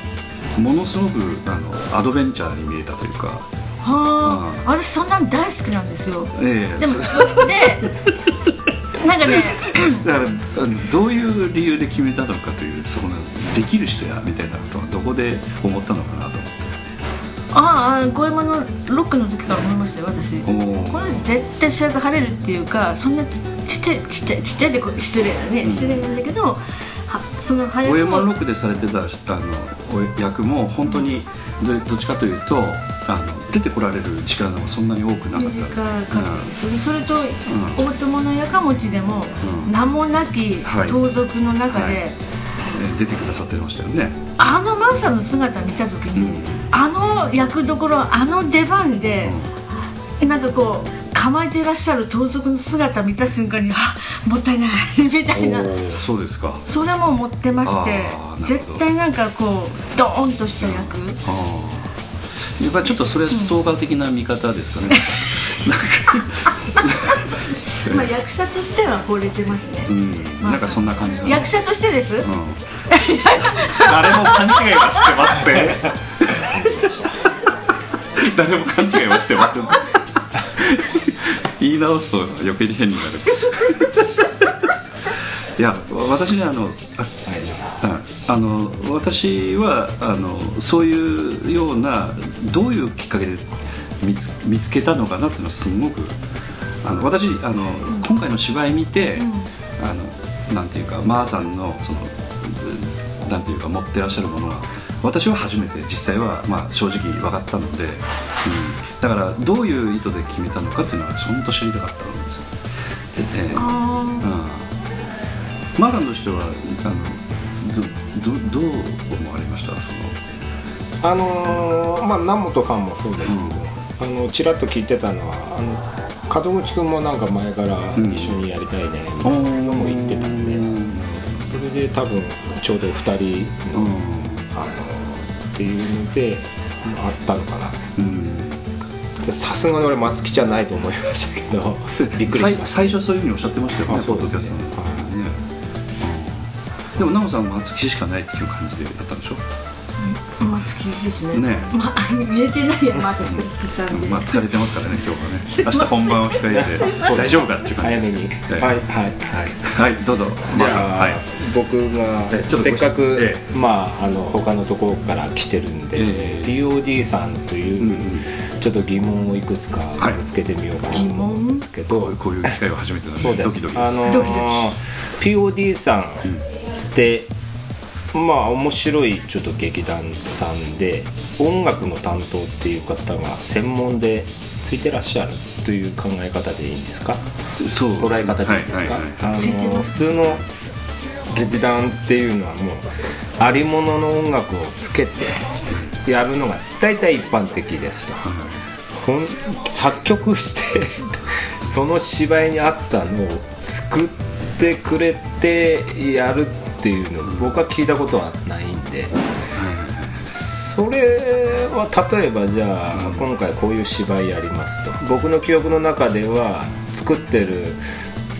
ものすごくあのアドベンチャーに見えたというか、はあ私そんなん大好きなんですよ。ええ。でもそでなんかね *laughs* だからあのどういう理由で決めたのかというそこのできる人やみたいなことはどこで思ったのかなと思って。ああゴエモンのロックの時から思いましたよ私。この人絶対主役張れるっていうかそんなちちっちゃいちっちゃいちっちゃいでこう失礼だね、失礼なんだけどはその早く五右衛門ロもックでされてたあのお役も本当にどどっちかというとあの出てこられる力がそんなに多くなかった。短かったですよね、それと、大友のやかもちでも、うん。名もなきはい。盗賊の中で、はい。えー出てくださってましたよね。あのマウさんの姿見た時に、あの役どころあの出番で、なんかこう構えていらっしゃる盗賊の姿見た瞬間にあもったいない *laughs* みたいな。そうですか。それも持ってまして絶対なんかこうドーンとした役、ああやっぱりちょっとそれストーカー的な見方ですかね、*laughs* まあ役者としては惚れてますね、うん。まあなんかそんな感じ役者としてです、うん。誰も勘違いはしてません。*laughs* 誰も勘違いはしてません言い直すと余計に変になる。*laughs* いや私ねあのあうんあの私はあのそういうようなどういうきっかけで見つ見つけたのかなっていうのはすごくあの私あの、今回の芝居見て、あのなんていうかマーさんのそのなんていうか持ってらっしゃるものが私は初めて実際は、まあ、正直分かったので、うん、だからどういう意図で決めたのかっていうのは本当知りたかったんですよ。でであうん。マーさんとしてはあのどどどう思われました？その。あのーまあ南本さんもそうですけど、あのちらっと聞いてたのはあの門口君もなんか前から一緒にやりたいねみたいなのも言ってたんで、それで多分ちょうど2人の、うん。あのっていうのであったのかな。うん。さすがに俺松木じゃないと思いましたけど *laughs* びっくりし最ました。最初そういうふうにおっしゃってましたよねあそうですね。ポッドキャストの中でね。うん。でも奈緒さんは松木しかないっていう感じでやったんでしょ？松木ですね。ね。まあ言えてないや松木さんで、まあ疲れてますからね今日はね明日本番を控えて大丈夫かっていう感じ早めにはいはいはいはいはいどうぞじゃあ、はい僕がえちょっとせっかく、えまああの他のところから来てるんで、ええ POD さんという、ちょっと疑問をいくつかはい。ぶつけてみようかなと思うんですけど、こうこういう機会は初めてなんでそうです。ドキドキです。あのードキド POD さんって、まあ面白いちょっと劇団さんで音楽の担当っていう方が専門でついてらっしゃるという考え方でいいんですか？そう捉え方でいいですか、普通の劇団っていうのはもうありものの音楽をつけてやるのが大体一般的ですと。ほん作曲して *laughs* その芝居に合ったのを作ってくれてやるっていうの僕は聞いたことはないんで。それは例えばじゃあ今回こういう芝居やりますと。僕の記憶の中では作ってる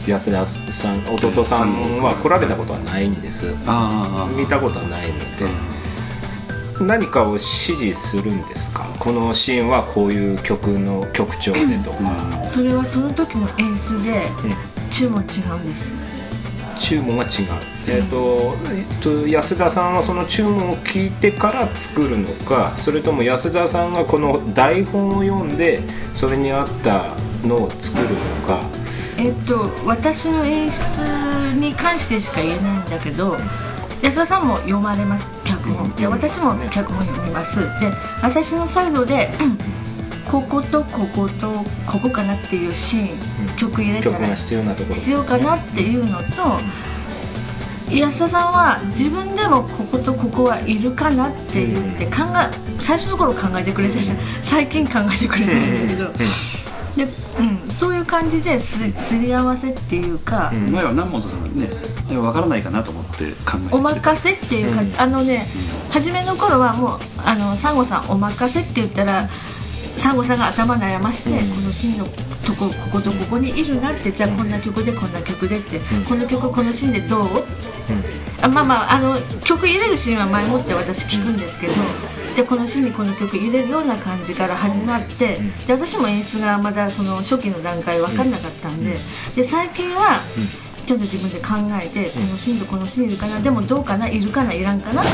安田さん弟さんは来られたことはないんです見たことはないので何かを指示するんですかこのシーンはこういう曲の曲調でとかそれはその時の演出で注文違うんです注文が違う、えーとえっと安田さんはその注文を聞いてから作るのかそれとも安田さんがこの台本を読んでそれに合ったのを作るのかえっと私の演出に関してしか言えないんだけど安田さんも読まれます脚本。で私も脚本読みます。で私のサイドでうんこことこことここかなっていうシーン曲入れたら必要なところ。必要かなっていうのと安田さんは自分でもこことここはいるかなって言って考え最初の頃考えてくれてた。最近考えてくれてるんだけどで、うん、そういう感じですすり合わせっていうか、前は何問そのね分からないかなと思って考えてお任せっていうか、あのね、初めの頃はもうあのサンゴさんお任せって言ったらサンゴさんが頭悩まして、このシーンのとここことここにいるなってじゃあこんな曲でこんな曲でって、この曲このシーンでどう、あまあまああの曲入れるシーンは前もって私聞くんですけど、じゃあこのシーンにこの曲入れるような感じから始まって、で私も演出がまだその初期の段階分かんなかったんで,、で最近はちょっと自分で考えて、このシーンとこのシーンいるかなでもどうかないるかないらんかなって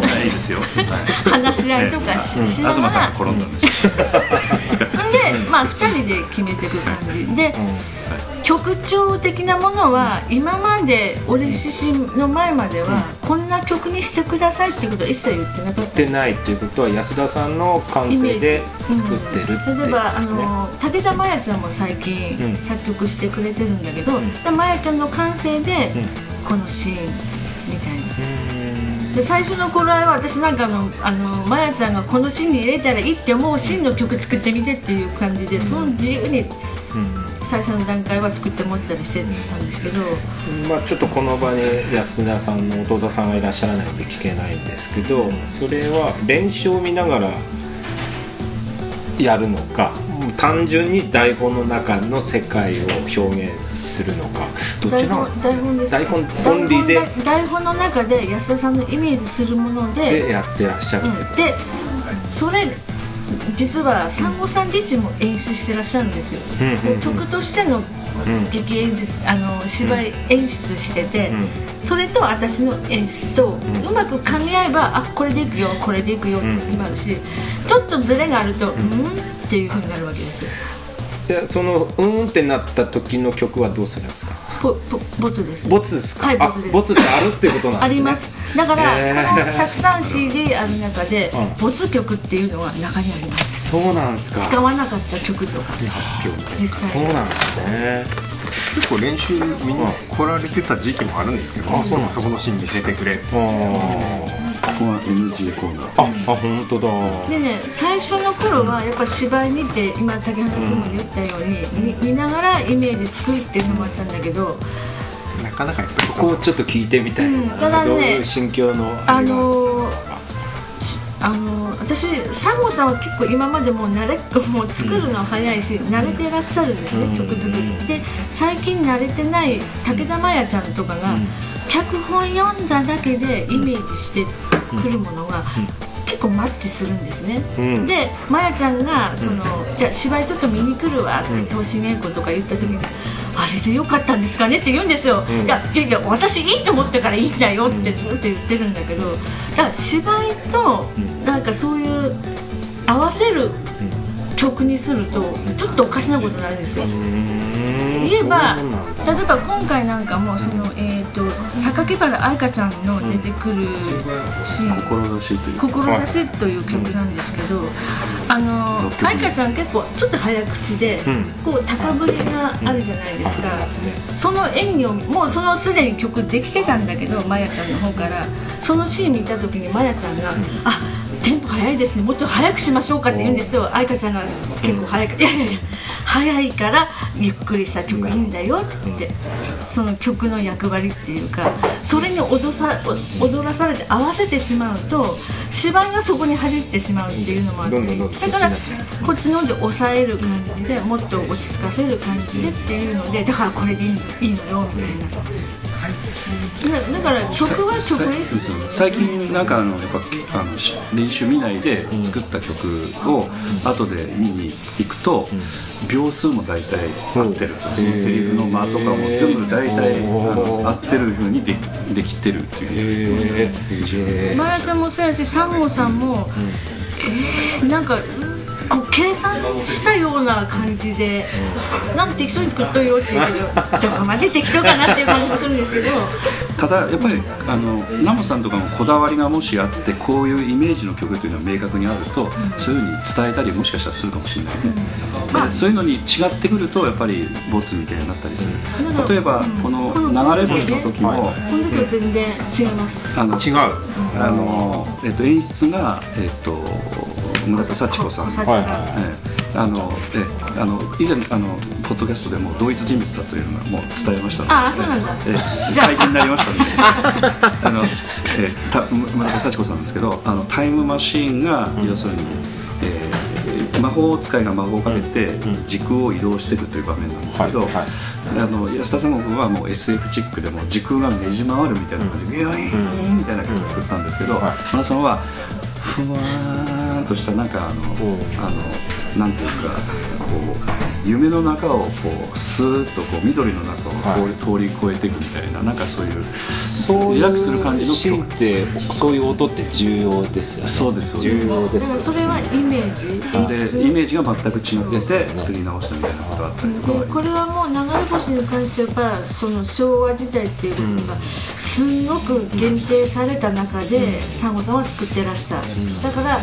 話いいですよ。話し合いとかし,、しなが東さん。転んだんですよでまあ2人で決めていく感じ。で、曲調的なものは今まで俺自身の前まではこんな曲にしてくださいっていうことは一切言ってなかったってないっていうことは安田さんの感性で作ってるっていうこと例えばあの武田真弥ちゃんも最近うん。作曲してくれてるんだけど、で真弥ちゃんの感性でこのシーンみたいな。で最初の頃は私なんかあのあのまやちゃんがこのシーンに入れたらいいって思うシーンの曲作ってみてっていう感じで、その自由に最初の段階は作ってもらったりしてたんですけど、まあ、ちょっとこの場に安田さんの弟さんがいらっしゃらないんで聞けないんですけどそれは練習を見ながらやるのか単純に台本の中の世界を表現するのか。どっちなんですか台本です。台本オンリーで？台本の中で安田さんのイメージするものででやってらっしゃるってうん、でそれ実は産後さん自身も演出してらっしゃるんですよ、うんう曲としての劇演出あの芝居演出してて、それと私の演出とうまく噛み合えばあこれでいくよこれでいくよって決まるし、ちょっとズレがあるとうん。っていうふうになるわけですよでそのうーんってなった時の曲はどうするんですか？ポポボツですボツですか、あはいボツです。ボツってあるってことなんですね。あります。だから、へー。このたくさん CD ある中で、うん。ボツ曲っていうのが中にあります。そうなんですか。使わなかった曲とか。実際。そうなんですね。結構練習見に来られてた時期もあるんですけど、そこそこのシーン見せてくれってここは NG コーナーああ本当だ。でね最初の頃はやっぱ芝居見て今竹花君も言ったように、見見ながらイメージ作るっていうのもあったんだけどなかなかやっぱりここをちょっと聞いてみたいな、うんただねどういう心境の？あれがのーあのー私サンゴさんは結構今までもう慣れもう作るの早いし、慣れてらっしゃるんですね、曲作り。で最近慣れてない武田真弥ちゃんとかが、脚本読んだだけでイメージしてくるものが、結構マッチするんですね、うん。でまやちゃんがその、じゃあ芝居ちょっと見に来るわって東進稽古とか言った時に、あれでよかったんですかねって言うんですよ、いやいやいや私いいと思ったからいいんだよってずっと言ってるんだけどだから芝居となんかそういう合わせる曲にするとちょっとおかしなことになるんですよ、言えば例えば今回なんかもその、えー、と榊原愛香ちゃんの出てくるシーン、志という。か志という曲なんですけど、あの愛花ちゃん結構ちょっと早口で、こう高ぶりがあるじゃないですか、その演技をもうそのすでに曲できてたんだけどまやちゃんの方からそのシーン見た時にまやちゃんが「あテンポ早いですね。もっと早くしましょうか」って言うんですよ。愛花ちゃんが結構早く「いやいやいや早いからゆっくりした曲いいんだよって。その曲の役割っていうかそれに踊さ踊らされて合わせてしまうと芝居がそこに走ってしまうっていうのもあってだからこっちので抑える感じでもっと落ち着かせる感じでっていうのでだからこれでいいのいいのよみたいな。だだから曲は曲にする最近なんかあのやっぱあの練習見ないで作った曲を後で見に行くと秒数も大体合ってるそのセリフの間とかも全部大体あの合ってる風にでできてるっていうへえすげえマヤちゃんもそうやしサンゴさんも、えー、なんかこう計算したような感じで、なんか適当に作っとるよって言うけどどこまで適当かなっていう感じもするんですけど。ただやっぱりあのナモさんとかのこだわりがもしあってこういうイメージの曲というのが明確にあるとそういうふうに伝えたりもしかしたらするかもしれない。ね、でそういうのに違ってくるとやっぱりボツみたいになったりする。例えばこの流れ星の時も、この時は全然違います。あの違う。あの、えっと、演出が、えっと、村田幸子さん、はいがええ。あのえあの以前あのポッドキャストでも同一人物だというのがもう伝えましたので。ああそうなんだ。ええ。じゃあになりましたので。あの、えた村田幸子さんですけどあのタイムマシーンが、要するに、えー魔法使いが魔法をかけて時空を移動していくという場面なんですけど、はいはい。あの安田三国はもう SF チックでも時空がねじ回るみたいな感じでビヨーンみたいな曲を作ったんですけど、はい。村田さんはふわーんとしたなんかあの、あのなんていうかこう夢の中をこうスーッとこう緑の中を通り,、通り越えていくみたいななんかそういうそうリラックスする感じのシーンってそういう音って重要ですよね。そうですそうです。重要でですもそれはイメージ？でイメージが全く違ってて作り直したみたいなことがあったりとか。でこれはもう流れ星に関してはやっぱその昭和時代っていうものがすん。ごく限定された中でサンゴさんは作ってらした。だから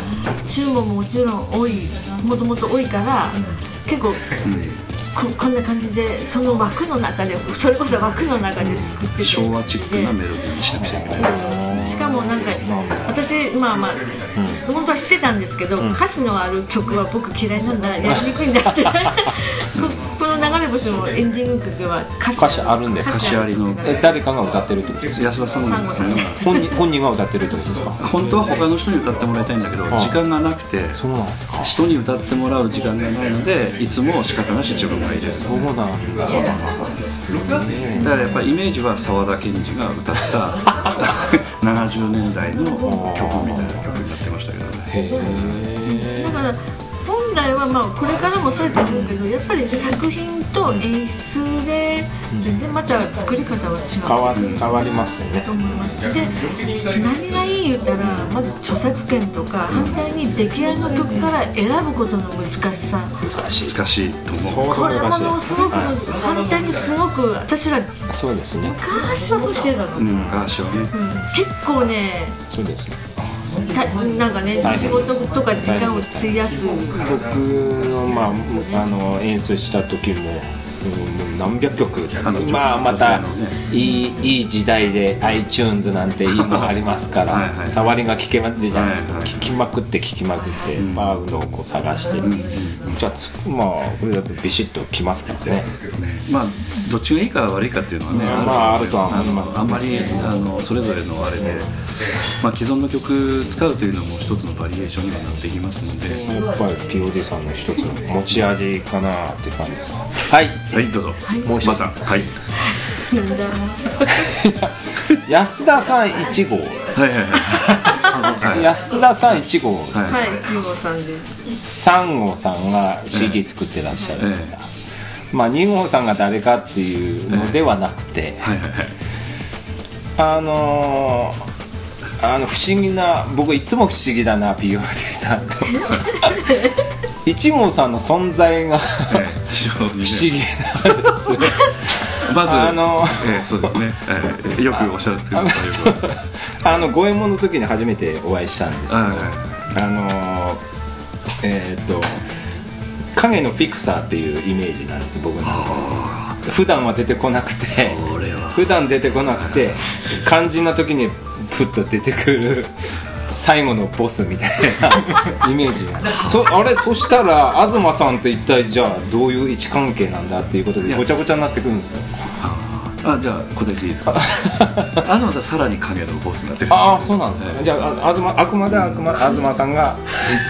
注文ももちろん多い。もともと多いから結構ここんな感じでその枠の中でそれこそ枠の中で作ってて。昭和チックなメロディーにしなくちゃいけない。うん。しかもなんか私まあまあ本当は知ってたんですけど歌詞のある曲は僕嫌いなんだやりにくいんだって。*laughs* ここの流れ星もエンディング曲は歌詞。歌詞あるんですか？歌詞ありのえ誰かが歌ってるってこと？ですか安田さんサンゴさんね本人本人が歌ってるってことですか？本当は他の人に歌ってもらいたいんだけど時間がなくてそうなんですか？人に歌ってもらう時間がないのでいつも仕方なし自分がいる。そうなんだ。だからやっぱりイメージは沢田研二が歌った *laughs* 70年代の曲みたいな曲になってましたけどね。へえ。だから本来はまあこれからもそうやと思うけどやっぱり作品と演出で全然また作り方は違う変わ変わりますよね。と思いますで何がいい言ったらまず著作権とか反対に出来合いの曲から選ぶことの難しさ。難しい難しいと思う。これものすごく反対にすごく私らそうですね。昔はそうしてたの、うん。うん昔はね。結構ねそうですねたなんかね仕事とか時間を費やす僕の,、まあ、あの演出した時も、う何百曲。まあまたいいいい時代で iTunes なんていいのありますからはいはい。触りが聞けまじゃないですか、はいはい聞きまくって聞きまくって、バーのをこう探して、じゃあつまあこれだとビシッときますからね。まあどっちがいいか悪いかっていうのはね、まああるとは思いますあんまりあのそれぞれのあれで、まあ、既存の曲使うというのも一つのバリエーションにはなっていきますので、やっぱり POD さんの一つの持ち味かなって感じですはいはいどうぞ、もう一つまさん。はい。*laughs* 安田さん1号。はいはいはい。安田さん1号。はい。はい一号さんで。3号さんが CD 作ってらっしゃる、ええ。まあ2号さんが誰かっていうのではなくて、はいはいはい。あのーあの不思議な僕いつも不思議だな POD さんと *laughs* 1号さんの存在が不思ええ非常にね。議なんですまずあのええそうですね、ええよくおっしゃってくあのださいあの五右衛門の時に初めてお会いしたんですけど、はいはいあのーえっ、と影のフィクサーっていうイメージなんです僕の。普段は出てこなくて普段出てこなくて肝心な時にふっと出てくる最後のボスみたいな *laughs* イメージが。そあれそしたら東さんって一体じゃあどういう位置関係なんだっていうことでごちゃごちゃになってくるんですよあじゃあ答えていいですか？*laughs* 東さんさらに影のボスになってる。ああそうなんですね。じゃああ東あくまであくま東さんが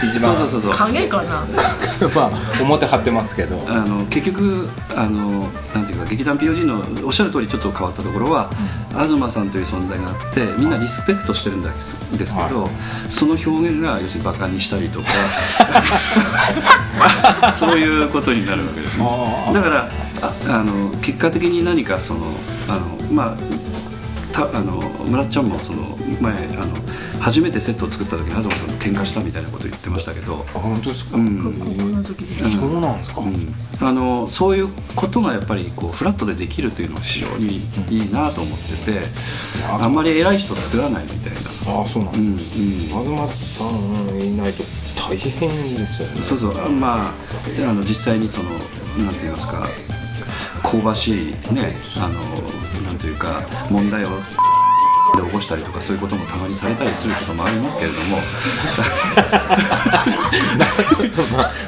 一番。そうそうそうそう。影かな？*laughs* まあ表張ってますけど。あの結局あのなんていうか劇団 POD のおっしゃる通りちょっと変わったところは、東さんという存在があってみんなリスペクトしてるんですですけど、その表現が要するにバカにしたりとか *laughs* そういうことになるわけですね。だからああの結果的に何かそのあのまあたあの村っちゃんもその前あの初めてセットを作った時に東さんと喧嘩したみたいなこと言ってましたけど、あ本当ですか、うん。高校の時です。そうなんですか、あのそういうことがやっぱりこうフラットでできるというのは非常にいいなと思ってて、あん。まり偉い人作らないみたいな。ああそうなんだ、うんうん。東さんいないと大変ですよね。そうそう。まああの実際にそのなんて言いますか香ばしいねあのなんというか問題をで起こしたりとかそういうこともたまにされたりすることもありますけれども。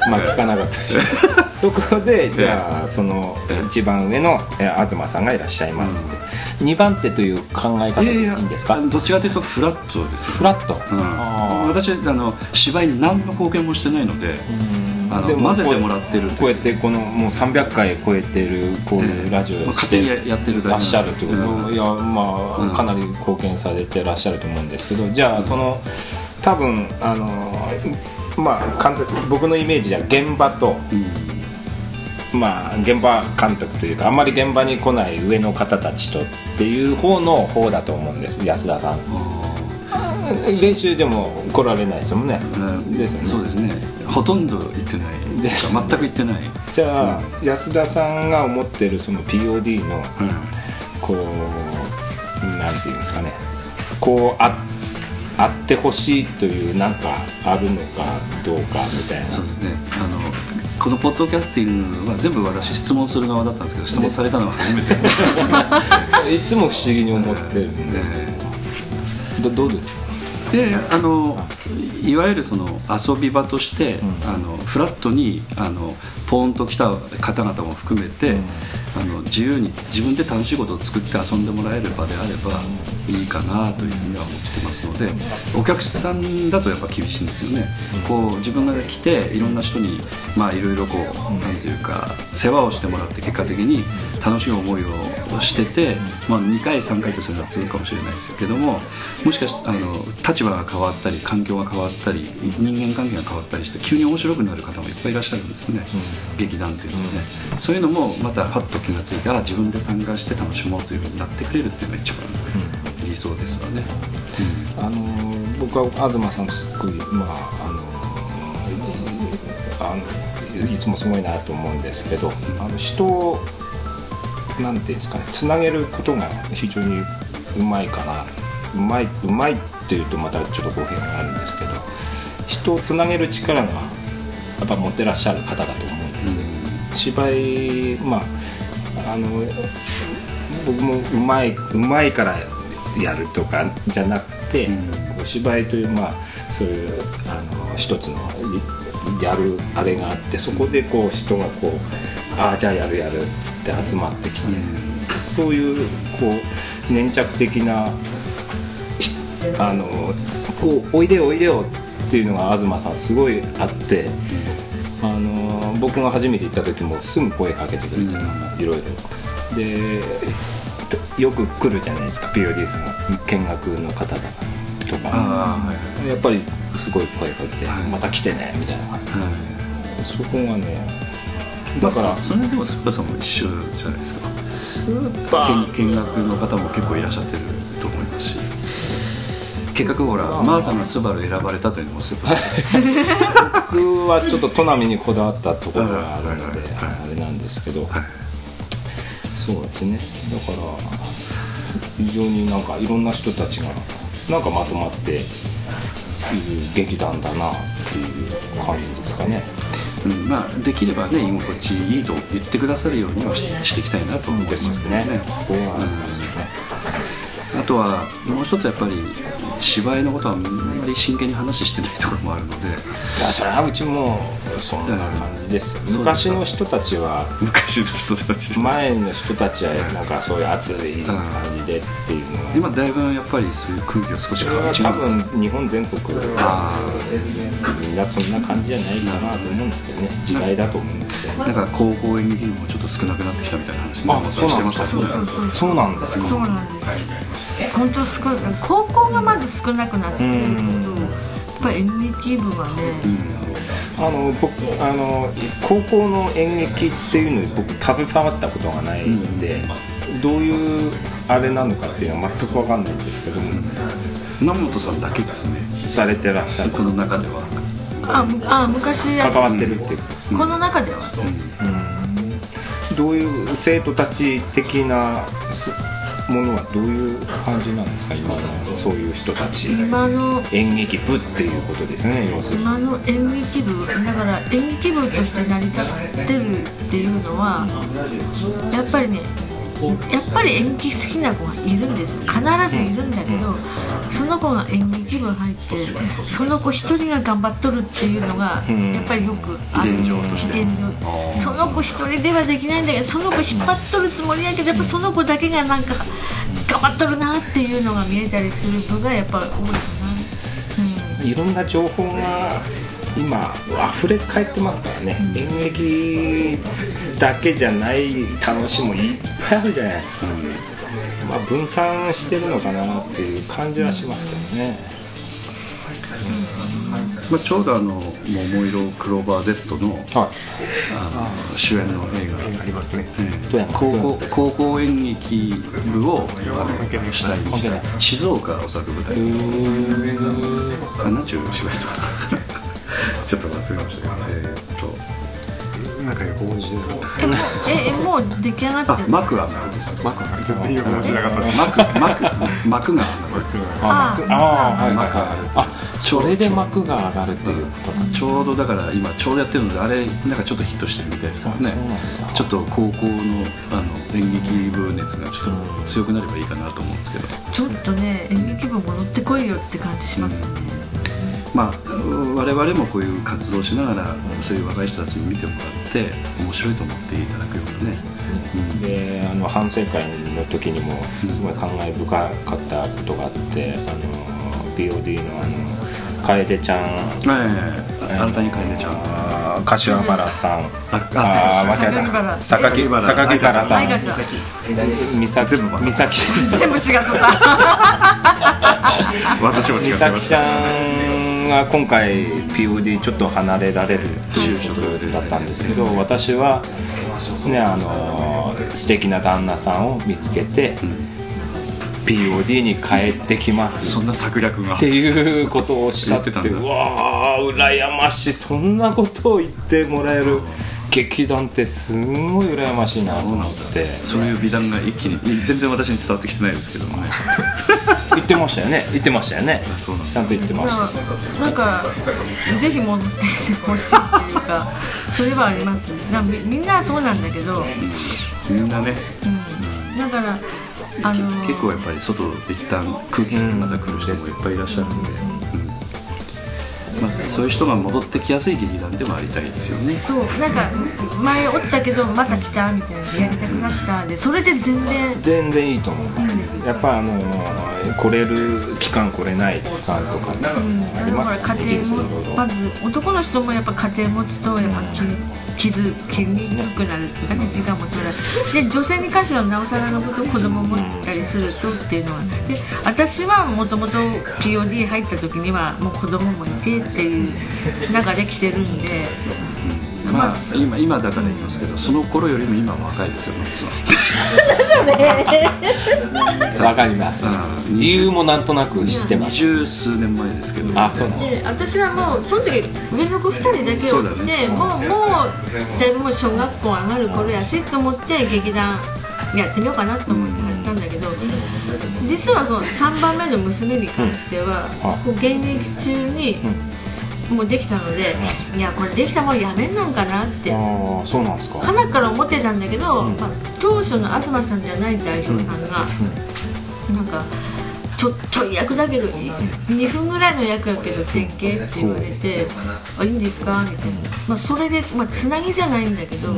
まあ聞かなかったでしょそこでじゃあその一番上のえー東さんがいらっしゃいますと、二番手という考え方でいいんですか？どっちかというとフラットですよ。フラット、うん。あ私あの芝居に何の貢献もしてないので、あの混ぜてもらってるこうやってこのもう300回超えてるこういうラジオまあをしてやってるだけらっしゃるということ、うん。いやまあ、うん。かなり貢献されてらっしゃると思うんですけどじゃあその多分あのまあ簡単僕のイメージじゃ現場と、まあ現場監督というかあんまり現場に来ない上の方たちとっていう方の方だと思うんです安田さん *laughs* 練習でも来られないですもんね、うん。ですよね。そうですね。ほとんど行ってない。です。全く行ってない、じゃあ、安田さんが思ってるその POD のこうなんていうんですかね。こうああってほしいというなんかあるのかどうかみたいな。そうですね。あのこのポッドキャスティングは全部私質問する側だったんですけど質問されたのは初めて。*laughs* いつも不思議に思ってるんですけど、どどうですか？であのいわゆるその遊び場として、あのフラットにあのポーンと来た方々も含めて、あの自由に自分で楽しいことを作って遊んでもらえる場であればいいかなというふうには思ってますのでお客さんだとやっぱ厳しいんですよね、こう自分が来ていろんな人にまあいろいろこう、なんていうか世話をしてもらって結果的に楽しい思いをしてて、まあ、2回3回とするのは続くかもしれないですけどももしかしてあの立場が変わったり環境が変わったり人間関係が変わったりして急に面白くなる方もいっぱいいらっしゃるんですね、劇団っていうのはね、そういうのもまたパッと気がついてあ自分で参加して楽しもうというふうになってくれるっていうのが一番理想ですわね、あの僕は東さんすっごいまああのあのいつもすごいなと思うんですけど、あの人をなんていうんですかねつなげることが非常にうまいかな。うまいうまいっていうとまたちょっと語弊があるんですけど人をつなげる力がやっぱ持ってらっしゃる方だと思うんです、芝居まああの僕もうまいうまいからやるとかじゃなくて、こう芝居というまあそういうあの一つのいやるあれがあってそこでこう人がこうああじゃあやるやるっつって集まってきて、そういうこう粘着的なあのこうおいでよおいでよっていうのが東さんすごいあって、あの僕が初めて行った時もすぐ声かけてくれたりいろいろ。でとよく来るじゃないですか POD さん見学の方々とか。やっぱりすごい声かけて「また来てね」みたいなそこがねだからそれでもスッパさんも一緒じゃないですか。スーパー。見見学の方も結構いらっしゃってると思いますし結局ほらマーさんがスバル選ばれたというのもスッパさん僕はちょっと砺波にこだわったところがあるのではいはいあれなんですけど。そうですね。だから非常になんかいろんな人たちがなんかまとまっている劇団だなっていう感じですかね。うんまあ、できればね居心地いいと言ってくださるようにはししていきたいなと思ってますけどね。ね。ここはありますよね。あとはもう一つやっぱり芝居のことはあんまり真剣に話してないところもあるので。いやそれはうちもそんな感じですよ。昔の人たちは昔の人たち。前の人たちはなんかそういう熱い感じでっていうのは。今だいぶやっぱりそういう空気が少し変わっ多分日本全国みんなそんな感じじゃないかなと思うんですけどね。時代だと思うんで。すけどだから高校演劇部もちょっと少なくなってきたみたいな話あそうなんですか。そうなんですか本当少高校がまず少なくなってるけどやっぱり演劇部はね、あの僕あの高校の演劇っていうのに僕携わったことがないんで、どういうあれなのかっていうのは全く分かんないんですけども。南本さんだけですね。されてらっしゃる。この中では。あむあ昔や関わってるっていうことですか、この中では、どういう生徒たち的なそものはどういう感じなんですか？今のそういう人たち。今の演劇部っていうことですね要するに。今の演劇部だから演劇部として成り立ってるっていうのはやっぱりねやっぱり演劇好きな子がいるんですよ。必ずいるんだけど、その子が演劇部入ってその子一人が頑張っとるっていうのがやっぱりよくある。現状としてその子一人ではできないんだけどその子引っ張っとるつもりやけどやっぱその子だけがなんか頑張っとるなっていうのが見えたりする部がやっぱ多いかな。いろんな情報が今溢れ返ってますからね、演劇だけじゃない楽しみもいっぱいあるじゃないですか、まあ、分散してるのかなっていう感じはしますけどね、まあ、ちょうどあの「桃色クローバー Z の」あの主演の映画。ありますね。どうやん高校高校演劇部をあの主体にした静岡を作舞台。あなんちゅう芝居だったかな。*laughs* ちょっと忘れましたけど。えーっとなんか横文字でなか。っえもうええもう出来上がって幕は幕です。たマク絶対横文字なかった。です幕幕幕が。あああはい。はい幕がはいあそれで幕が上がるっていうことなちょうどだから今ちょうどやってるのであれなんかちょっとヒットしてるみたいですからね。ちょっと高校のあの演劇部熱がちょっと強くなればいいかなと思うんですけど。ちょっとね演劇部戻ってこいよって感じしますよねまあ我々もこういう活動をしながらそういう若い人たちに見てもらって面白いと思っていただくようなね、うん。であの反省会の時にもすごい感慨深かったことがあって、あの POD のあの楓ちゃん。ええあなたに楓ちゃん。柏原さん。ああー間違えた。榊原さん。愛花 *laughs* ちゃん。美咲美咲全部違った。私も違美ってまし咲ちゃたんが今回 POD ちょっと離れられる就職だったんですけど私はねあの素敵な旦那さんを見つけて POD に帰ってきます。そんな策略が。っていうことをおっしゃっててうわー羨ましい。そんなことを言ってもらえる劇団ってすんごい羨ましいなと思って。そういう美談が一気に全然私に伝わってきてないですけどもね。言ってましたよね。言ってましたよね。*laughs* そうなんだちゃんと言ってましたなんかぜひ戻ってきてほしいっていうかそれはあります。なみみんなそうなんだけど、みんなね。うん、だからあの結構やっぱり外一旦空気吸ってまた来る人もいっぱいいらっしゃるんで、うんまあ、そういう人が戻ってきやすい劇団でもありたいですよね。そうなんか前おったけどまた来たみたいなやりたくなったんでそれで全然全然いいと思う。いいんです。よやっぱあの来れる期間来れない期間とかうん。ありますね家庭もまず男の人もやっぱ家庭持つとやっぱ気傷気にくくなるっていうかね時間も取らずで女性に関してはなおさらのこと子供持ったりするとっていうのはで私はもともと POD 入った時にはもう子供もいてっていう中で来てるんでまあ今今だから言いますけどその頃よりも今は若いですよ *laughs* ね。わかります。うん。理由もなんとなく知ってます。二十数年前ですけど。あそうで私はもうその時上の子2人だけそうだおって、ね。もうもうだいぶもう小学校上がる頃やしと思って劇団やってみようかなと思って入ったんだけど、実はその3番目の娘に関しては、うん。こう現役中にもうできたので、いやこれできたもんやめんなんかなって。ああそうなんですか？花から思ってたんだけど、まあ、当初の東さんじゃない代表さんが、なんかちょちょい役だけど2分ぐらいの役やけど典型って言われて「あいいんですか?」みたいな、まあ、それで、まあ、つなぎじゃないんだけど、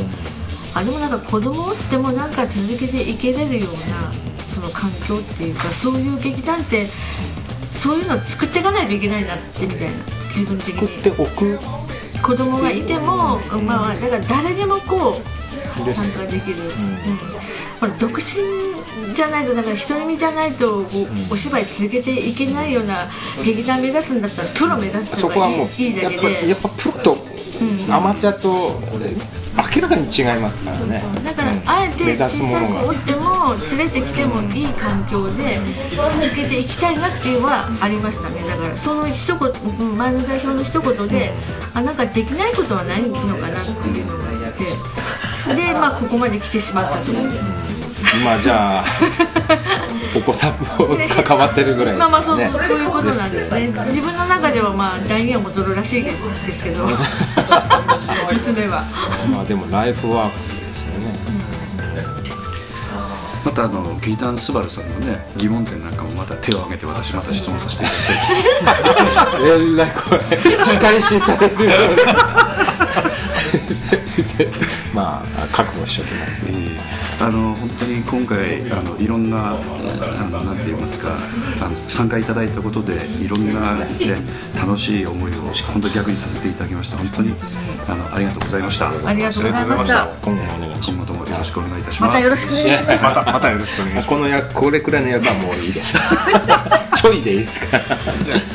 あでもなんか子供おってもなんか続けていけれるようなその環境っていうかそういう劇団ってそういうのを作っていかないといけないなってみたいな。自分的作ってにおく。子供がいてもまあだから誰でもこう参加できる、うん。ほら独身じゃないとだから独り身じゃないとお芝居続けていけないような劇団目指すんだったらプロ目指すのがそこはいもういいいだやっぱけでやっぱプロとアマチュアと明らかに違いますからね。だからあえて小さい子おっても連れてきてもいい環境で続けていきたいなっていうのはありましたね。だからその一言うん前の代表の一言であなんかできないことはないのかなっていうのがあって。でまあここまで来てしまったとまあじゃあ *laughs* お子さんも関わってるぐらいですまあまあそうそういうことなんですね。自分の中ではまあ第二は戻るらしいですけど。*laughs* 娘は。まあでもライフワークですよね。またあの劇団スバルさんのね疑問点なんかもまた手を挙げて私また質問させていただい。て *laughs* えらいこれ仕返しされる *laughs* まあ覚悟しておきます。あの本当に今回あのいろんなあのなんて言いますかあの参加いただいたことでいろんな、ね、楽しい思いを本当逆にさせていただきました。本当にあのありがとうございました。ありがとうございました。今後もお願いし今後ともよろしくお願いいたしまますたよろしくお願いします。*laughs* またまたよろしくお願いします。この役これくらいの役はもういいです。*laughs* ちょいでいいですか？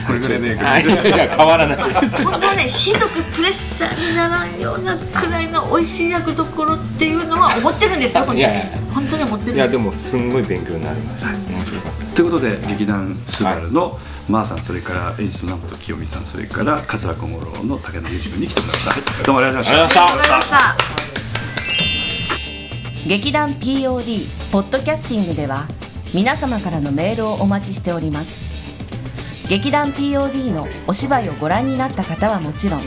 これぐらいではいいや変わらない。本当ねひどくプレッシャーにならんようなくらいの美味しい役どころっていうのは思ってるんですよ本当にいやいや。本当に。思ってるんいやでもすんごい勉強になりました面白かった。ということで劇団スバルのマーさんそれから演出の南本清美さんそれから桂小五郎の武田裕二君に来てもらいました。どうもありがとうございました。わかりました劇団 POD ポッドキャスティングでは皆様からのメールをお待ちしております。劇団 POD のお芝居をご覧になった方はもちろん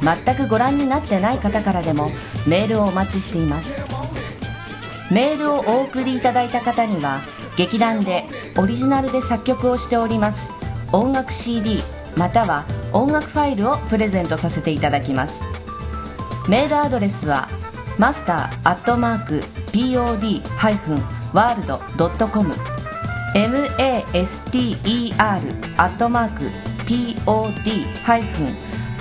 全くご覧になってない方からでもメールをお待ちしています。メールをお送りいただいた方には劇団でオリジナルで作曲をしております音楽 CD または音楽ファイルをプレゼントさせていただきます。メールアドレスはマスターアットマーク pod-world.com master アットマーク pod-world.com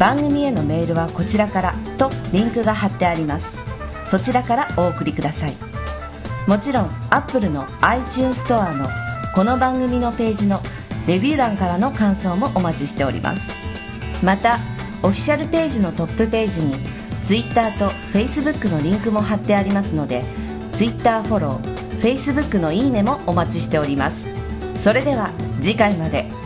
番組へのメールはこちらからとリンクが貼ってあります。そちらからお送りください。もちろん Apple の iTunes ストアのこの番組のページのレビュー欄からの感想もお待ちしております。またオフィシャルページのトップページに Twitter と Facebook のリンクも貼ってありますので Twitter フォロー Facebook のいいねもお待ちしております。それでは次回まで。